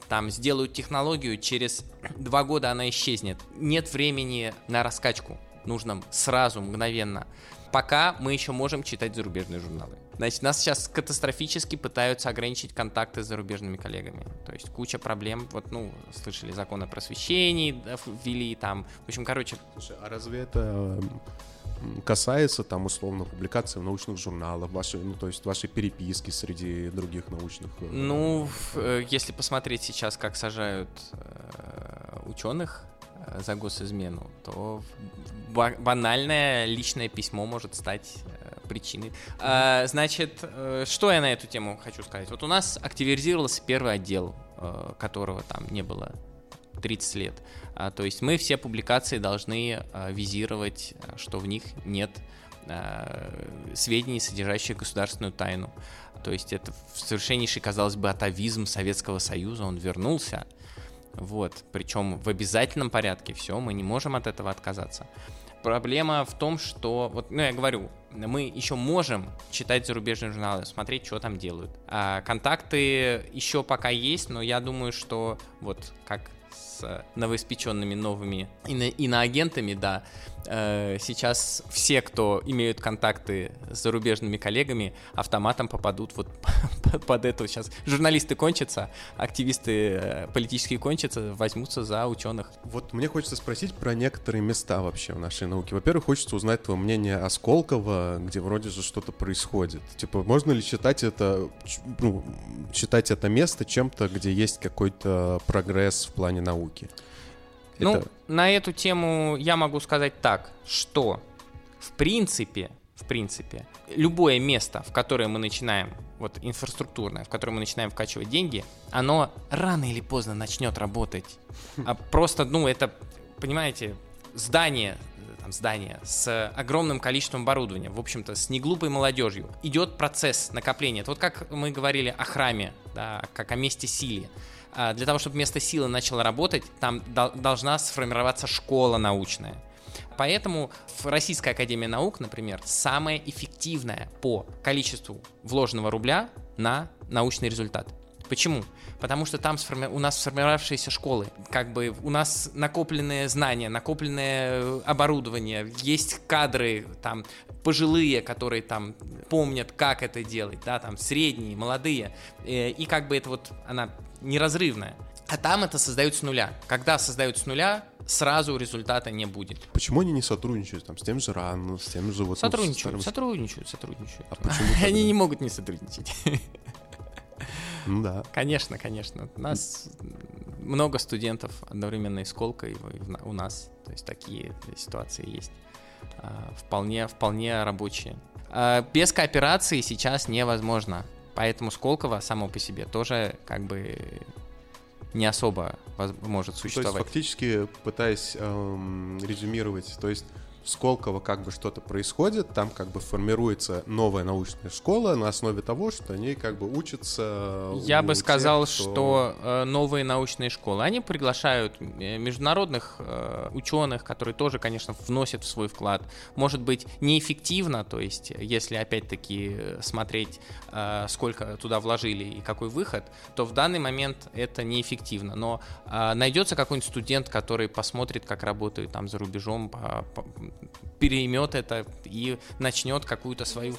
Там сделают технологию, через два года она исчезнет. Нет времени на раскачку. Нужно сразу, мгновенно. Пока мы еще можем читать зарубежные журналы. Значит, нас сейчас катастрофически пытаются ограничить контакты с зарубежными коллегами. То есть куча проблем. Вот, ну, слышали, закон о просвещении ввели там. В общем, короче, Слушай, а разве это касается там условно публикации в научных журналах, вашей, ну то есть вашей переписки среди других научных? э, Ну, э, если посмотреть сейчас, как сажают э, ученых за госизмену, то ба- банальное личное письмо может стать причиной. А, значит, что я на эту тему хочу сказать? Вот у нас активизировался первый отдел, которого там не было 30 лет. А, то есть мы все публикации должны э, визировать, э, что в них нет сведений, содержащих государственную тайну. То есть это совершеннейший, казалось бы, атовизм Советского Союза, он вернулся. Вот, причем в обязательном порядке, все, мы не можем от этого отказаться. Проблема в том, что, вот, ну, я говорю, мы еще можем читать зарубежные журналы, смотреть, что там делают. А контакты еще пока есть, но я думаю, что вот как с новоиспеченными новыми ино- иноагентами, да, э, сейчас все, кто имеют контакты с зарубежными коллегами, автоматом попадут вот под эту сейчас. Журналисты кончатся, активисты э, политические кончатся, возьмутся за ученых. Вот мне хочется спросить про некоторые места вообще в нашей науке. Во-первых, хочется узнать твое мнение о Сколково, где вроде же что-то происходит. Типа, можно ли считать это, ну, считать это место чем-то, где есть какой-то прогресс в плане науки? Ну, Это- на эту тему я могу сказать так, что в принципе, в принципе, любое место, в которое мы начинаем, вот инфраструктурное, в которое мы начинаем вкачивать деньги, оно рано или поздно начнет работать. А просто, ну, это, понимаете, здание, там, здание с огромным количеством оборудования, в общем-то, с неглупой молодежью. Идет процесс накопления. Это вот как мы говорили о храме, да, как о месте силы. А, Для того, чтобы место силы начало работать, там дол- должна сформироваться школа научная. Поэтому Российская Академия Наук, например, самая эффективная по количеству вложенного рубля на научный результат. Почему? Потому что там сформи- у нас сформировавшиеся школы, как бы у нас накопленные знания, накопленное э, оборудование, есть кадры там пожилые, которые там помнят, как это делать, да, там средние, молодые, э, и как бы это вот она неразрывная. А там это создают с нуля. Когда создают с нуля, сразу результата не будет. Почему они не сотрудничают там с тем же РАН, с тем же вот... ну, Сотрудничают, старым- сотрудничают, сотрудничают. А почему Они тогда? не могут не сотрудничать. Ну да. Конечно, конечно. У нас много студентов одновременно из Колка и у нас. То есть такие ситуации есть. А, Вполне, вполне рабочие. А, Без кооперации сейчас невозможно. Поэтому Сколково само по себе тоже как бы не особо может То есть существовать. фактически пытаясь эм, резюмировать, то есть в Сколково как бы что-то происходит, там как бы формируется новая научная школа на основе того, что они как бы учатся. Я бы тех, сказал, кто- что э, новые научные школы, они приглашают э, международных э, ученых, которые тоже, конечно, вносят в свой вклад. Может быть, неэффективно, то есть, если опять-таки смотреть, сколько туда вложили и какой выход, то в данный момент это неэффективно. Но найдется какой-нибудь студент, который посмотрит, как работают там за рубежом, переймет это и начнет какую-то свою...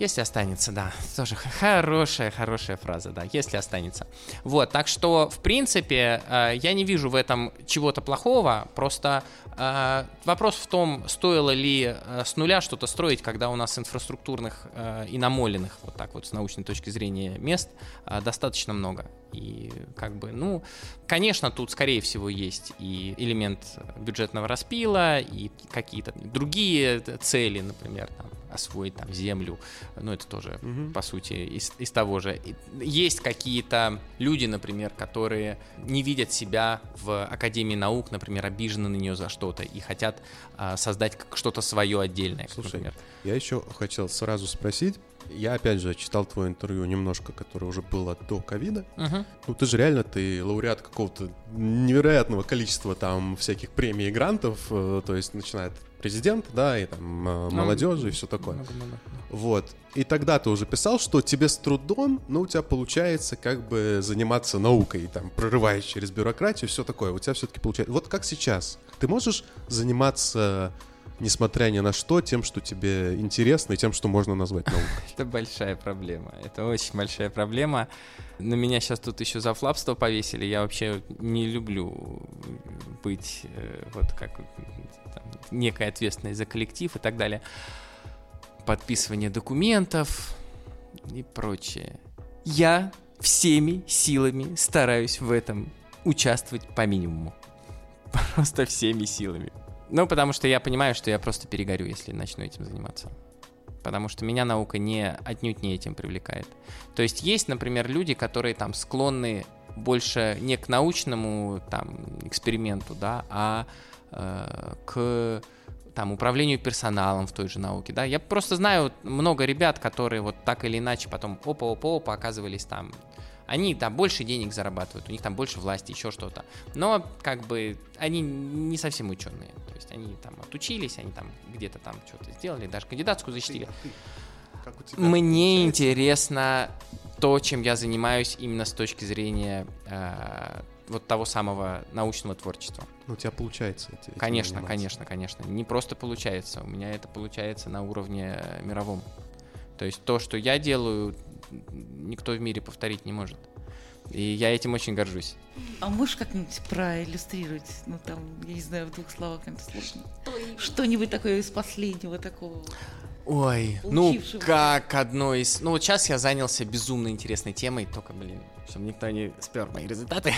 Если останется, да. Тоже хорошая, хорошая фраза, да. Если останется. Вот, так что, в принципе, э, я не вижу в этом чего-то плохого. Просто э, вопрос в том, стоило ли э, с нуля что-то строить, когда у нас инфраструктурных и намоленных, вот так вот с научной точки зрения, мест достаточно много. И как бы, ну, конечно, тут, скорее всего, есть и элемент бюджетного распила, и какие-то другие цели, например, там, освоить там землю, ну это тоже Мгм. по сути из, из того же. Есть какие-то люди, например, которые не видят себя в Академии наук, например, обижены на нее за что-то и хотят а, создать что-то свое отдельное, Слушай, например. Я еще хотел сразу спросить. Я опять же читал твое интервью немножко, которое уже было до ковида. Мгм. Ну ты же реально ты лауреат какого-то невероятного количества там всяких премий и грантов, э, то есть начинает президент, да, и там э, молодежи и все такое. Много-много. Вот. И тогда ты уже писал, что тебе с трудом, но у тебя получается как бы заниматься наукой, там, прорываясь через бюрократию, все такое. У тебя все-таки получается. Вот как сейчас? Ты можешь заниматься, несмотря ни на что, тем, что тебе интересно, и тем, что можно назвать наукой? Это большая проблема. Это очень большая проблема. На меня сейчас тут еще за флапство повесили. Я вообще не люблю быть э, вот как там, некой ответственной за коллектив и так далее. Подписывание документов и прочее. Я всеми силами стараюсь в этом участвовать по минимуму. Просто всеми силами. Ну, потому что я понимаю, что я просто перегорю, если начну этим заниматься потому что меня наука не отнюдь не этим привлекает. То есть есть, например, люди, которые там склонны больше не к научному там эксперименту, да, а э, к там управлению персоналом в той же науке, да. Я просто знаю много ребят, которые вот так или иначе потом опа-опа-опа оказывались там. Они там больше денег зарабатывают, у них там больше власти, еще что-то. Но как бы они не совсем ученые. Есть они там отучились, они там где-то там что-то сделали, даже кандидатскую защитили. Как у тебя Мне получается? интересно то, чем я занимаюсь именно с точки зрения э, вот того самого научного творчества. Ну, у тебя получается. эти- Конечно, заниматься. конечно, конечно. Не просто получается. У меня это получается на уровне мировом. То есть то, что я делаю, никто в мире повторить не может. И я этим очень горжусь. А можешь как-нибудь проиллюстрировать, ну там, я не знаю, в двух словах, это сложно. Что-нибудь такое из последнего такого. Ой, ну как одно из... Ну вот сейчас я занялся безумно интересной темой, только, блин, чтобы никто не спер мои результаты.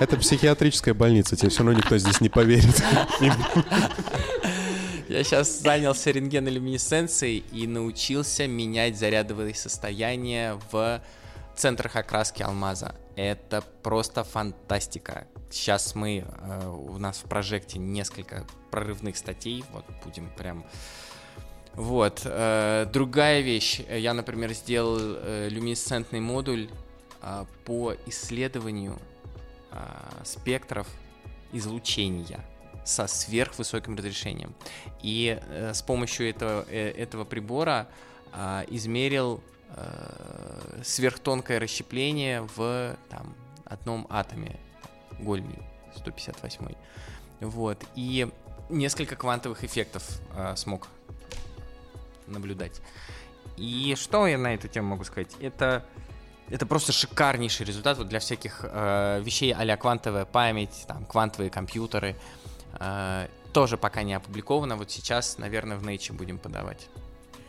Это психиатрическая больница, тебе все равно никто здесь не поверит. Я сейчас занялся рентгенолюминесценцией и научился менять зарядовые состояния в центрах окраски алмаза. Это просто фантастика. Сейчас мы, э, у нас в прожекте несколько прорывных статей, вот будем прям... Вот. э, другая вещь. Я, например, сделал э, люминесцентный модуль а, по исследованию а, спектров излучения со сверхвысоким разрешением. И э, с помощью этого, э, этого прибора а, измерил э, сверхтонкое расщепление в там, одном атоме Гольми 158. Вот. И несколько квантовых эффектов э, смог наблюдать. И что я на эту тему могу сказать? Это, это просто шикарнейший результат вот для всяких э, вещей а квантовая память, там, квантовые компьютеры. Э, тоже пока не опубликовано. Вот сейчас, наверное, в Nature будем подавать.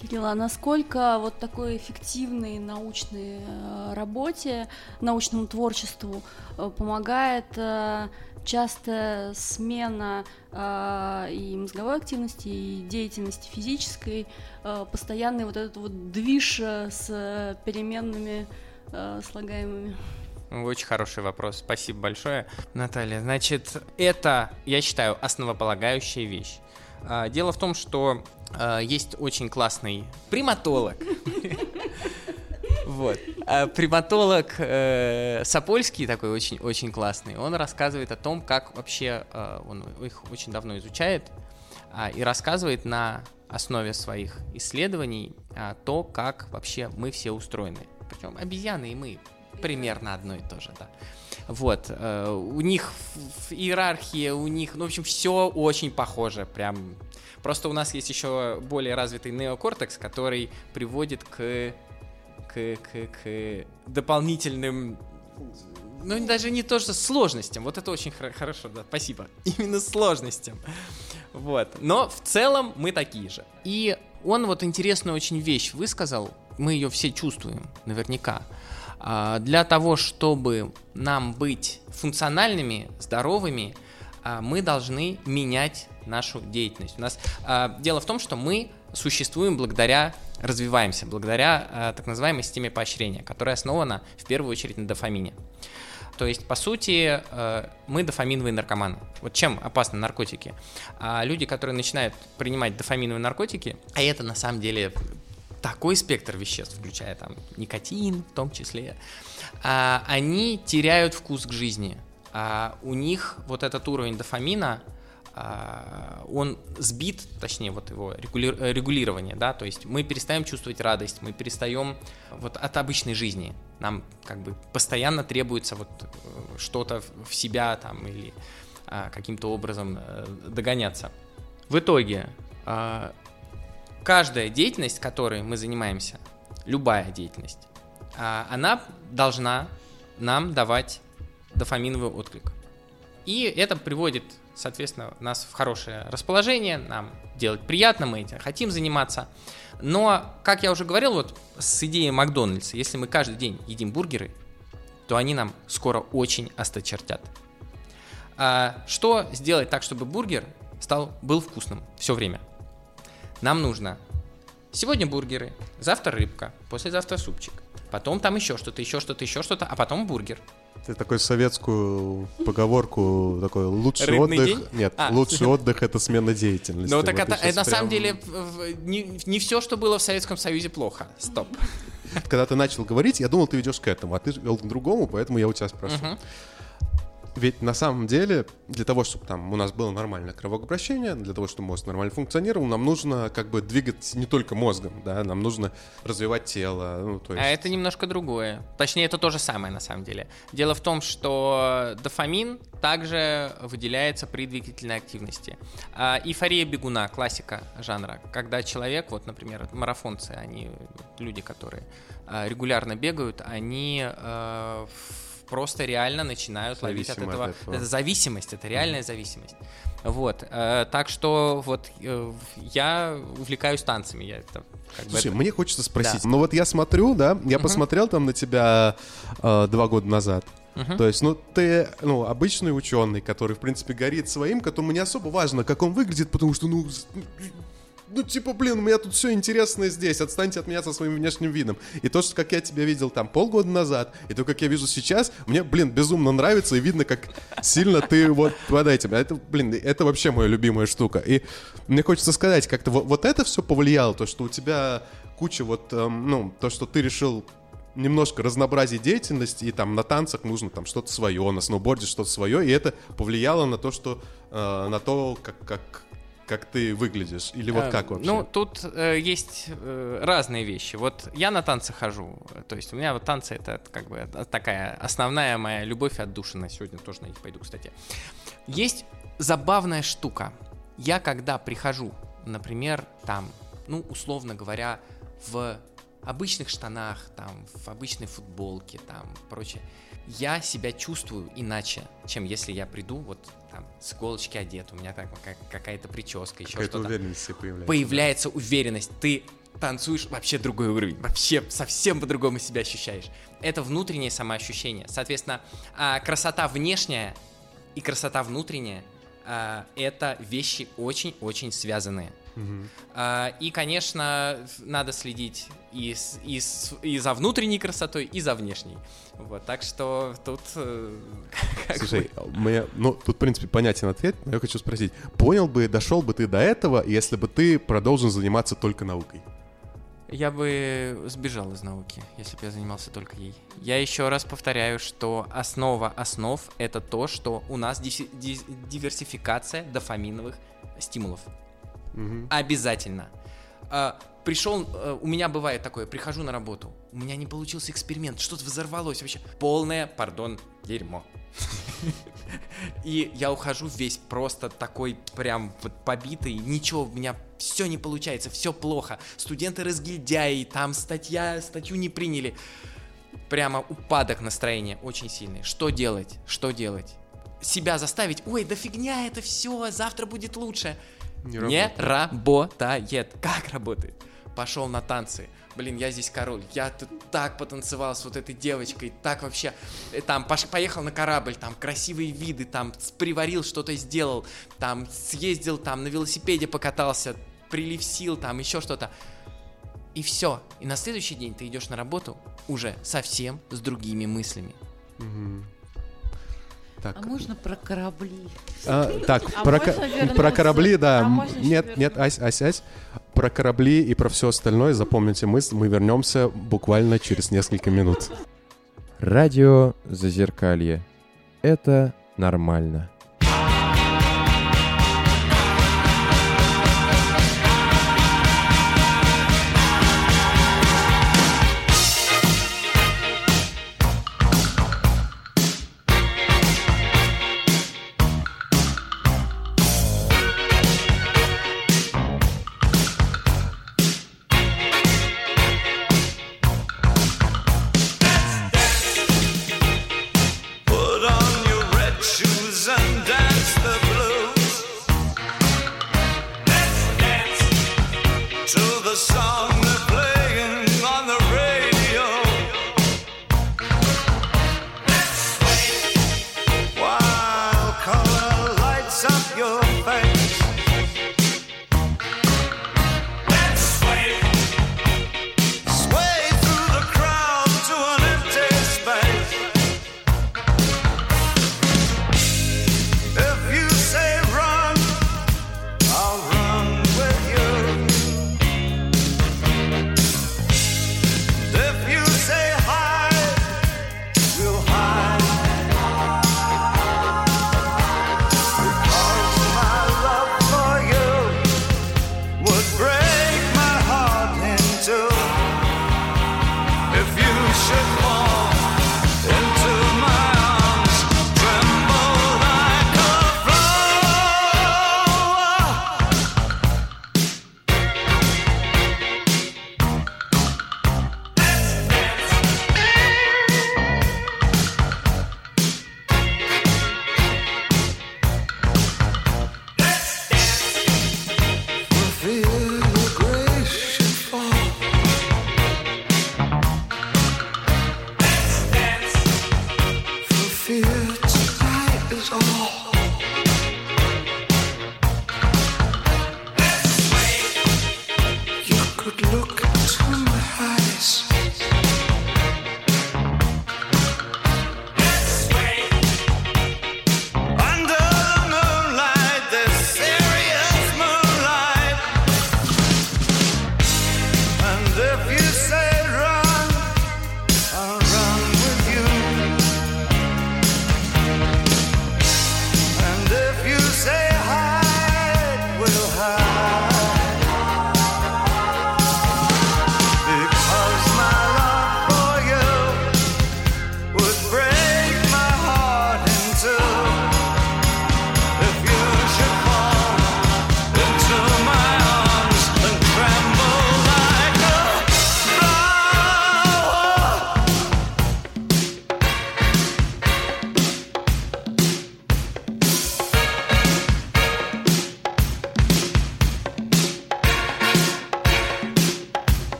Кирилл, а насколько вот такой эффективной научной э, работе, научному творчеству э, помогает э, частая смена и мозговой активности, и деятельности физической, постоянный вот этот вот движ с переменными слагаемыми? Очень хороший вопрос. Спасибо большое, Наталья. Значит, это, я считаю, основополагающая вещь. А, Дело в том, что а, есть очень классный приматолог. Вот. А Приматолог э, Сапольский такой очень очень классный. Он рассказывает о том, как вообще э, он их очень давно изучает и рассказывает на основе своих исследований то, как вообще мы все устроены. Причем обезьяны и мы примерно одно и то же, да. Вот, э, у них в- иерархии, у них, ну, в общем, все очень похоже, прям. Просто у нас есть еще более развитый неокортекс, который приводит к, к, к, к дополнительным, ну, даже не то, что сложностям. Вот это очень хор- хорошо, да, спасибо. Именно сложностям. Вот. Но в целом мы такие же. И он вот интересную очень вещь высказал, мы ее все чувствуем, наверняка. А, Для того, чтобы нам быть функциональными, здоровыми, а, мы должны менять нашу деятельность. У нас а, дело в том, что мы существуем благодаря, развиваемся благодаря так называемой системе поощрения, которая основана в первую очередь на дофамине. То есть, по сути, э, мы дофаминовые наркоманы. Вот чем опасны наркотики? Люди, которые начинают принимать дофаминовые наркотики, а это на самом деле такой спектр веществ, включая там никотин в том числе, а, они теряют вкус к жизни. А у них вот этот уровень дофамина, а, он сбит, точнее, вот его регули- э, регулирование, да, то есть мы перестаем чувствовать радость, мы перестаем вот от обычной жизни. Нам как бы постоянно требуется вот э, что-то в- себя там или а, каким-то образом э, догоняться. В итоге а, каждая деятельность, которой мы занимаемся, любая деятельность, а, она должна нам давать дофаминовый отклик. И это приводит, соответственно, нас в хорошее расположение, нам делать приятно, мы этим хотим заниматься. Но, как я уже говорил, вот с идеей Макдональдса, если мы каждый день едим бургеры, то они нам скоро очень осточертят. А что сделать так, чтобы бургер стал, был вкусным все время? Нам нужно сегодня бургеры, завтра рыбка, послезавтра супчик, потом там еще что-то, еще что-то, еще что-то, а потом бургер. Ты такой советскую поговорку, такой лучший Рыбный отдых. день? Нет, А. лучший отдых это смена деятельности. Ну так Вот это, это на самом прям- деле в- в- не, не все, что было в Советском Союзе, плохо. Стоп. Когда ты начал говорить, я думал, ты ведешь к этому, а ты вел к другому, поэтому я у тебя спрошу. Мгм. Ведь на самом деле, для того, чтобы там у нас было нормальное кровообращение, для того, чтобы мозг нормально функционировал, нам нужно как бы двигать не только мозгом, да, нам нужно развивать тело, ну, то есть... А это немножко другое. Точнее, это то же самое на самом деле. Дело в том, что дофамин также выделяется при двигательной активности. А, эйфория бегуна, классика жанра. Когда человек, вот, например, марафонцы, они люди, которые а, регулярно бегают, они а, в- просто реально начинают ловить от этого. от этого. Это зависимость, это реальная зависимость. Вот. э, так что вот э, я увлекаюсь танцами. Я это как Слушай, это- мне хочется спросить. Да. Ну вот я смотрю, да, я посмотрел там на тебя э, два года назад. Мгм. То есть, ну, ты, ну, обычный ученый, который, в принципе, горит своим, которому не особо важно, как он выглядит, потому что, ну, ну, типа, блин, у меня тут все интересное здесь, отстаньте от меня со своим внешним видом. И то, что, как я тебя видел там полгода назад, и то, как я вижу сейчас, мне, блин, безумно нравится, и видно, как сильно ты вот под этим. Это, блин, это вообще моя любимая штука. И мне хочется сказать, как-то вот, вот это все повлияло, то, что у тебя куча вот, эм, ну, то, что ты решил немножко разнообразить деятельность, и там на танцах нужно там что-то свое, на сноуборде что-то свое, и это повлияло на то, что, э, на то, как, как как ты выглядишь? Или вот Э, как вообще? Ну, тут э, есть э, разные вещи. Вот я на танцы хожу. То есть у меня вот танцы это как бы такая основная моя любовь и отдушина. Сегодня тоже на них пойду, кстати. Есть забавная штука. Я когда прихожу, например, там, ну, условно говоря, в обычных штанах, там, в обычной футболке, там, прочее, я себя чувствую иначе, чем если я приду вот там с иголочки одет, у меня как- какая-то прическа, еще Какая-то что-то уверенность появляется. появляется уверенность. Ты танцуешь вообще другой уровень, вообще совсем по-другому себя ощущаешь. Это внутреннее самоощущение. Соответственно, а, красота внешняя и красота внутренняя а, это вещи очень-очень связанные. А, И, конечно, надо следить и, с- и, с- и за внутренней красотой, и за внешней. Вот, так что тут... э, как Слушай, бы- мне, ну, тут, в принципе, понятен ответ, но я хочу спросить, понял бы, дошел бы ты до этого, если бы ты продолжил заниматься только наукой? Я бы сбежал из науки, если бы я занимался только ей. Я еще раз повторяю, что основа основ — это то, что у нас диверсификация дофаминовых стимулов. Обязательно. А, пришел, э, у меня бывает такое, прихожу на работу, у меня не получился эксперимент, что-то взорвалось вообще. Полное, пардон, дерьмо. И я ухожу весь просто такой прям вот побитый, ничего, у меня все не получается, все плохо. Студенты разгильдяи, там статья, статью не приняли. Прямо упадок настроения очень сильный. Что делать? Что делать? Себя заставить, ой, да фигня это все, завтра будет лучше. Не Не работает. Как работает? Пошел на танцы. Блин, я здесь король. Я тут так потанцевал с вот этой девочкой. Так вообще. э, Там поехал на корабль, там красивые виды, там приварил что-то сделал. Там съездил, там на велосипеде покатался, прилив сил, там еще что-то. И все. И на следующий день ты идешь на работу уже совсем с другими мыслями. Так, А можно про корабли? А, так, А про, вернуться? про корабли, да. А нет, нет? Ась, Ась, Ась. Про корабли и про все остальное запомните мы, мы вернемся буквально через несколько минут. Радио Зазеркалье. Это нормально.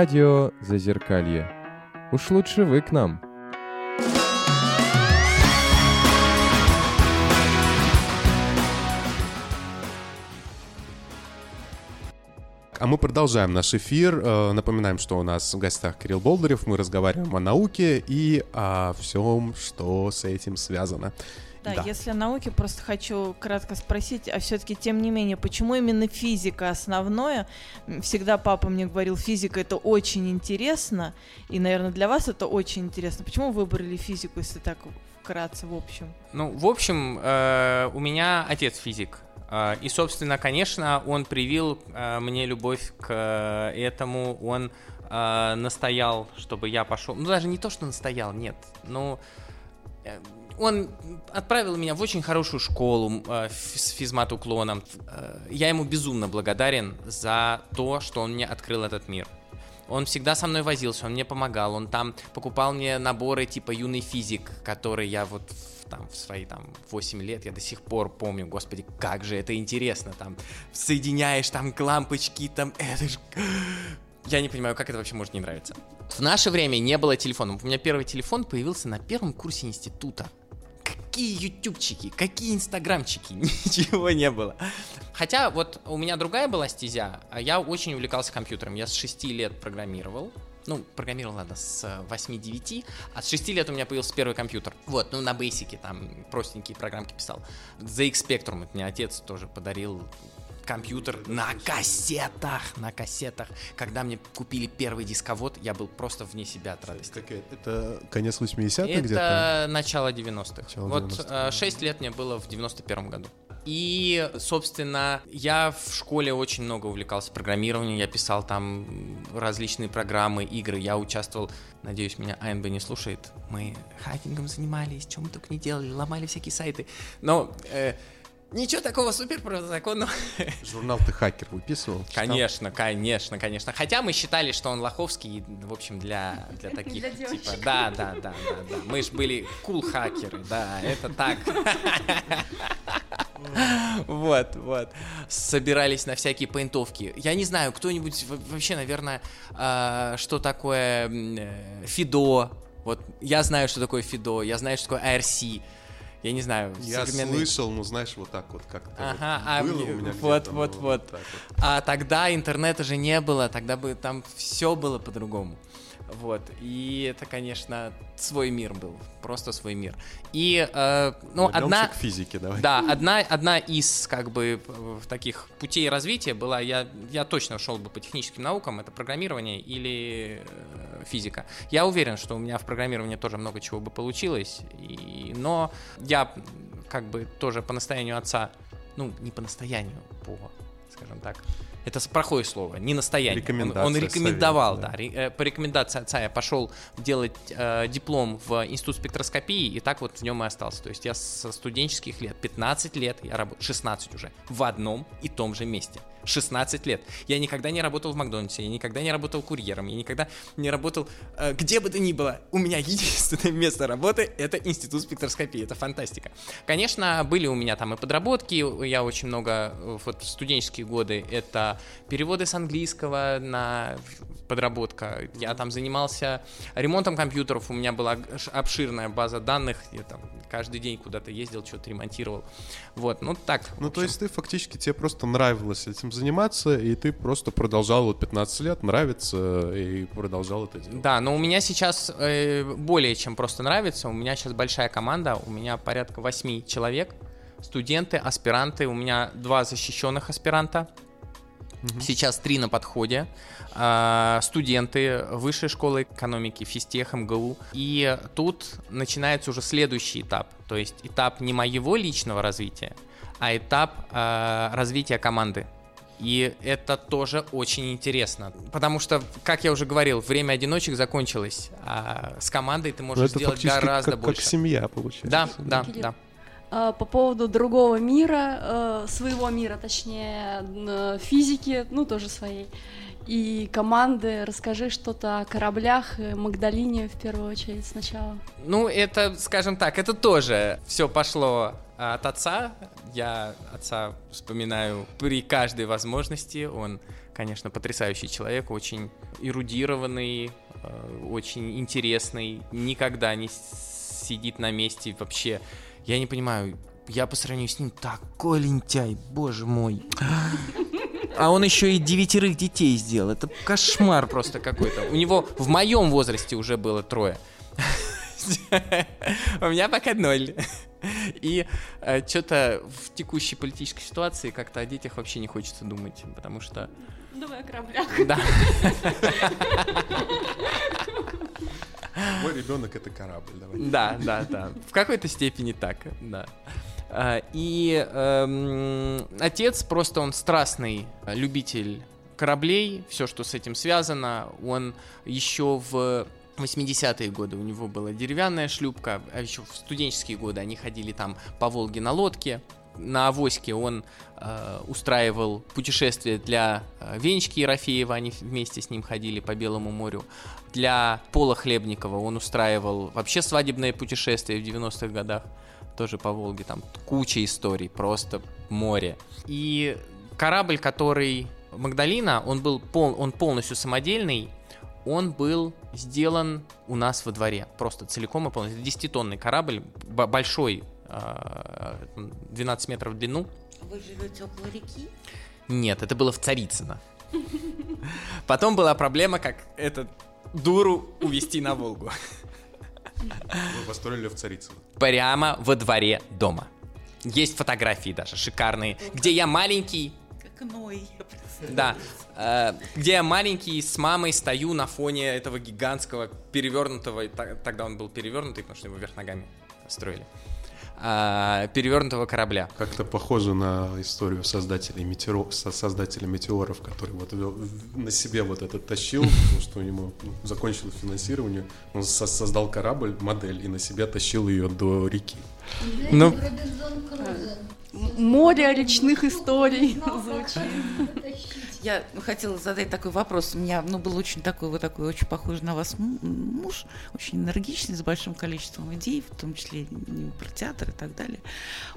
Радио Зазеркалье. Уж лучше вы к нам. А мы продолжаем наш эфир. Э, Напоминаем, что у нас в гостях Кирилл Болдырев. Мы разговариваем о науке и о всем, что с этим связано. Да, Да. если о науке, просто хочу кратко спросить, а все-таки, тем не менее, почему именно физика основное? Всегда папа мне говорил, физика это очень интересно, и, наверное, для вас это очень интересно. Почему вы выбрали физику, если так вкратце, в общем? Ну, в общем, э, у меня отец физик. Э, И, собственно, конечно, он привил э, мне любовь к этому. Он настоял, чтобы я пошел. Ну, даже не то, что настоял, нет. Ну, он отправил меня в очень хорошую школу э, с физмат-уклоном. Э, Я ему безумно благодарен за то, что он мне открыл этот мир. Он всегда со мной возился, он мне помогал, он там покупал мне наборы типа юный физик, который я вот там в свои там 8 лет, я до сих пор помню, господи, как же это интересно, там соединяешь там лампочки, там это ж... Я не понимаю, как это вообще может не нравиться. В наше время не было телефонов. У меня первый телефон появился на первом курсе института. Какие ютубчики, какие инстаграмчики, ничего не было. Хотя вот у меня другая была стезя, а я очень увлекался компьютером. Я с 6 лет программировал. Ну, программировал, ладно, с 8-9, а с 6 лет у меня появился первый компьютер. Вот, ну, на бейсике там простенькие программки писал. ZX Spectrum, это мне отец тоже подарил компьютер на кассетах, на кассетах. Когда мне купили первый дисковод, я был просто вне себя от радости. Это конец 80-х Это где-то? начало 90-х. Начало вот 90-х. 6 лет мне было в 91 году. И, собственно, я в школе очень много увлекался программированием, я писал там различные программы, игры, я участвовал, надеюсь, меня АНБ не слушает, мы хакингом занимались, чем мы только не делали, ломали всякие сайты, но э, ничего такого супер противозаконного Журнал «Ты хакер» выписывал? читал? Конечно, конечно, конечно. Хотя мы считали, что он лоховский, и, в общем, для, для таких, Для девочек. типа, да, да, да, да, да. Мы ж были кул-хакеры, да, это так. Вот, вот. Собирались на всякие пейнтовки. Я не знаю, кто-нибудь во- вообще, наверное, а, что такое э, Фидо. Вот я знаю, что такое Фидо, я знаю, что такое ARC. Я не знаю, Я слышал, ну знаешь, вот так вот как-то Ага, вот а было мне- у меня вот, вот, вот. так вот. А тогда интернета же не было, тогда бы там все было по-другому. Вот. И это, конечно, свой мир был. Просто свой мир. И, э, ну, Вернемся одна... к физике, давай. Да, одна, одна из, как бы, э, таких путей развития была, я, я точно шел бы по техническим наукам, это программирование или э, физика. Я уверен, что у меня в программировании тоже много чего бы получилось, и, но я, как бы, тоже по настоянию отца, ну, не по настоянию, по, скажем так, это плохое слово, не настояние. Он- Рекомендация, Он, рекомендовал, совет, да. да. ре- э, по рекомендации отца я пошел делать э, диплом в институт спектроскопии, и так вот в нем и остался. То есть я со студенческих лет, 15 лет, я работаю, 16 уже, в одном и том же месте. 16 лет. Я никогда не работал в Макдональдсе, я никогда не работал курьером, я никогда не работал э, где бы то ни было. У меня единственное место работы — это институт спектроскопии, это фантастика. Конечно, были у меня там и подработки, я очень много, э, вот в студенческие годы, это переводы с английского на подработка. Я там занимался ремонтом компьютеров, у меня была обширная база данных, я там каждый день куда-то ездил, что-то ремонтировал. Вот, ну так. Ну, то есть ты фактически, тебе просто нравилось этим заниматься, и ты просто продолжал вот 15 лет, нравится, и продолжал это делать. Да, но у меня сейчас э, более чем просто нравится. У меня сейчас большая команда, у меня порядка 8 человек, студенты, аспиранты. У меня два защищенных аспиранта. Сейчас три на подходе. А, студенты Высшей школы экономики, физтех, МГУ. И тут начинается уже следующий этап. То есть этап не моего личного развития, а этап а, развития команды. И это тоже очень интересно. Потому что, как я уже говорил, время одиночек закончилось. А с командой ты Ну, можешь это сделать гораздо как, больше. как семья, получается. Да, да, Филипп. да. А, По поводу другого мира, э, своего мира, точнее, физики, ну, тоже своей, и команды, расскажи что-то о кораблях, и Магдалине в первую очередь сначала. Ну, это, скажем так, это тоже все пошло от отца. Я отца вспоминаю при каждой возможности. Он, конечно, потрясающий человек, очень эрудированный, э, очень интересный, никогда не сидит на месте вообще. Я не понимаю, я по сравнению с ним такой лентяй, боже мой. А он еще и девятерых детей сделал. Это кошмар просто какой-то. У него в моем возрасте уже было трое. У меня пока ноль. И что-то в текущей политической ситуации как-то о детях вообще не хочется думать, потому что... Давай о кораблях. Да, Мой ребенок это корабль, давай. да, да, да. В какой-то степени так, да. А, И эм, отец просто он страстный э, любитель кораблей, все, что с этим связано. Он еще в 80-е годы у него была деревянная шлюпка, а еще в студенческие годы они ходили там по Волге на лодке. На авоське он э, устраивал путешествия для э, Венечки Ерофеева, они вместе с ним ходили по Белому морю. Для Пола Хлебникова он устраивал вообще свадебное путешествие в 90-х годах, тоже по Волге, там куча историй, просто море. И корабль, который Магдалина, он был пол, он полностью самодельный, он был сделан у нас во дворе, просто целиком и полностью. Это 10-тонный корабль, большой, 12 метров в длину. Вы живете около реки? Нет, это было в Царицыно. Потом была проблема, как этот дуру увезти на Волгу. Вы построили в Царицыно. Прямо во дворе дома. Есть фотографии даже шикарные, где я маленький, Как Ной, я представляю. да, э, где я маленький с мамой стою на фоне этого гигантского перевернутого, тогда он был перевернутый, потому что его вверх ногами строили, а, перевернутого корабля. Как-то похоже на историю создателей, метеоро... со- создателя метеоров, который вот на себе вот этот тащил, потому что у него ну, закончилось финансирование. Он со- создал корабль, модель, и на себе тащил ее до реки. Ну, Море речных историй звучит. Я хотела задать такой вопрос. У меня ну, был очень такой, вот такой, очень похожий на вас муж, очень энергичный, с большим количеством идей, в том числе про театр и так далее.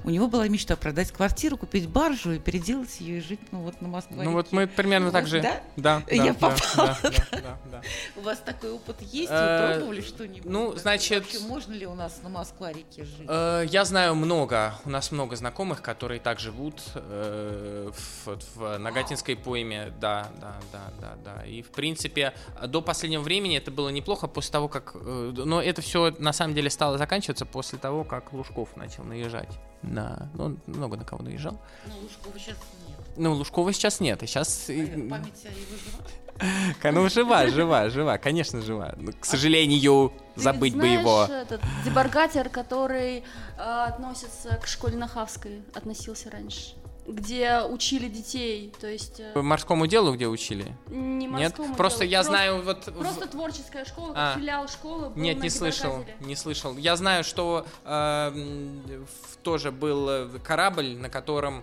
У него была мечта продать квартиру, купить баржу и переделать ее и жить ну, вот на Москве. ну вот мы примерно так же... Да? Да, да, Я да, попала, да, да, да, да. У вас такой опыт есть? Э, Вы пробовали что-нибудь? ну, значит- Вообще, можно ли у нас на Москва-реке жить? Э, Я знаю много, у нас много знакомых, которые так живут э, в, в Нагатинской пойме, да, да, да, да, да. И в принципе до последнего времени это было неплохо после того, как, э, но это все на самом деле стало заканчиваться после того, как Лужков начал наезжать. Да, ну, он много на кого наезжал. Ну, Лужкова сейчас нет. Ну, Лужкова сейчас нет, и сейчас... Память о его жива? Ну, жива, жива, жива, конечно, жива. Но, к сожалению, Ты забыть бы его. этот дебаргатер, который э, относится к школе Нахавской, относился раньше, где учили детей, то есть э, Морскому делу, где учили? не Нет? морскому Просто делу, я просто- знаю вот... Просто творческая школа, как А. филиал школы. был Нет, на не слышал, не слышал. Я знаю, что э, тоже был э, корабль, на котором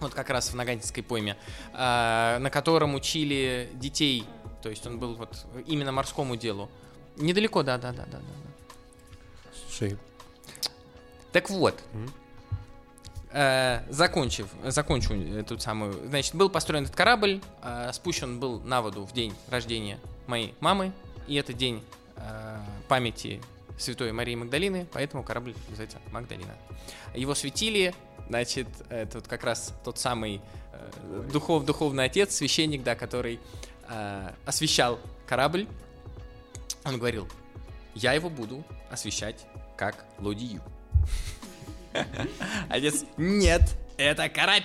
вот как раз в Нагатинской пойме, э, на котором учили детей, то есть он был вот именно морскому делу. Недалеко, да, да, да, да, да. Слушай, Так вот, Мгм. Э, закончив, закончу эту самую, значит, был построен этот корабль, э, спущен был на воду в день рождения моей мамы, и это день э, памяти Святой Марии Магдалины, поэтому корабль называется Магдалина. Его светили, значит, это вот как раз тот самый э, духов, духовный отец, священник, да, который э, освещал корабль. Он говорил, я его буду освещать как лодию. Отец, нет, это карась.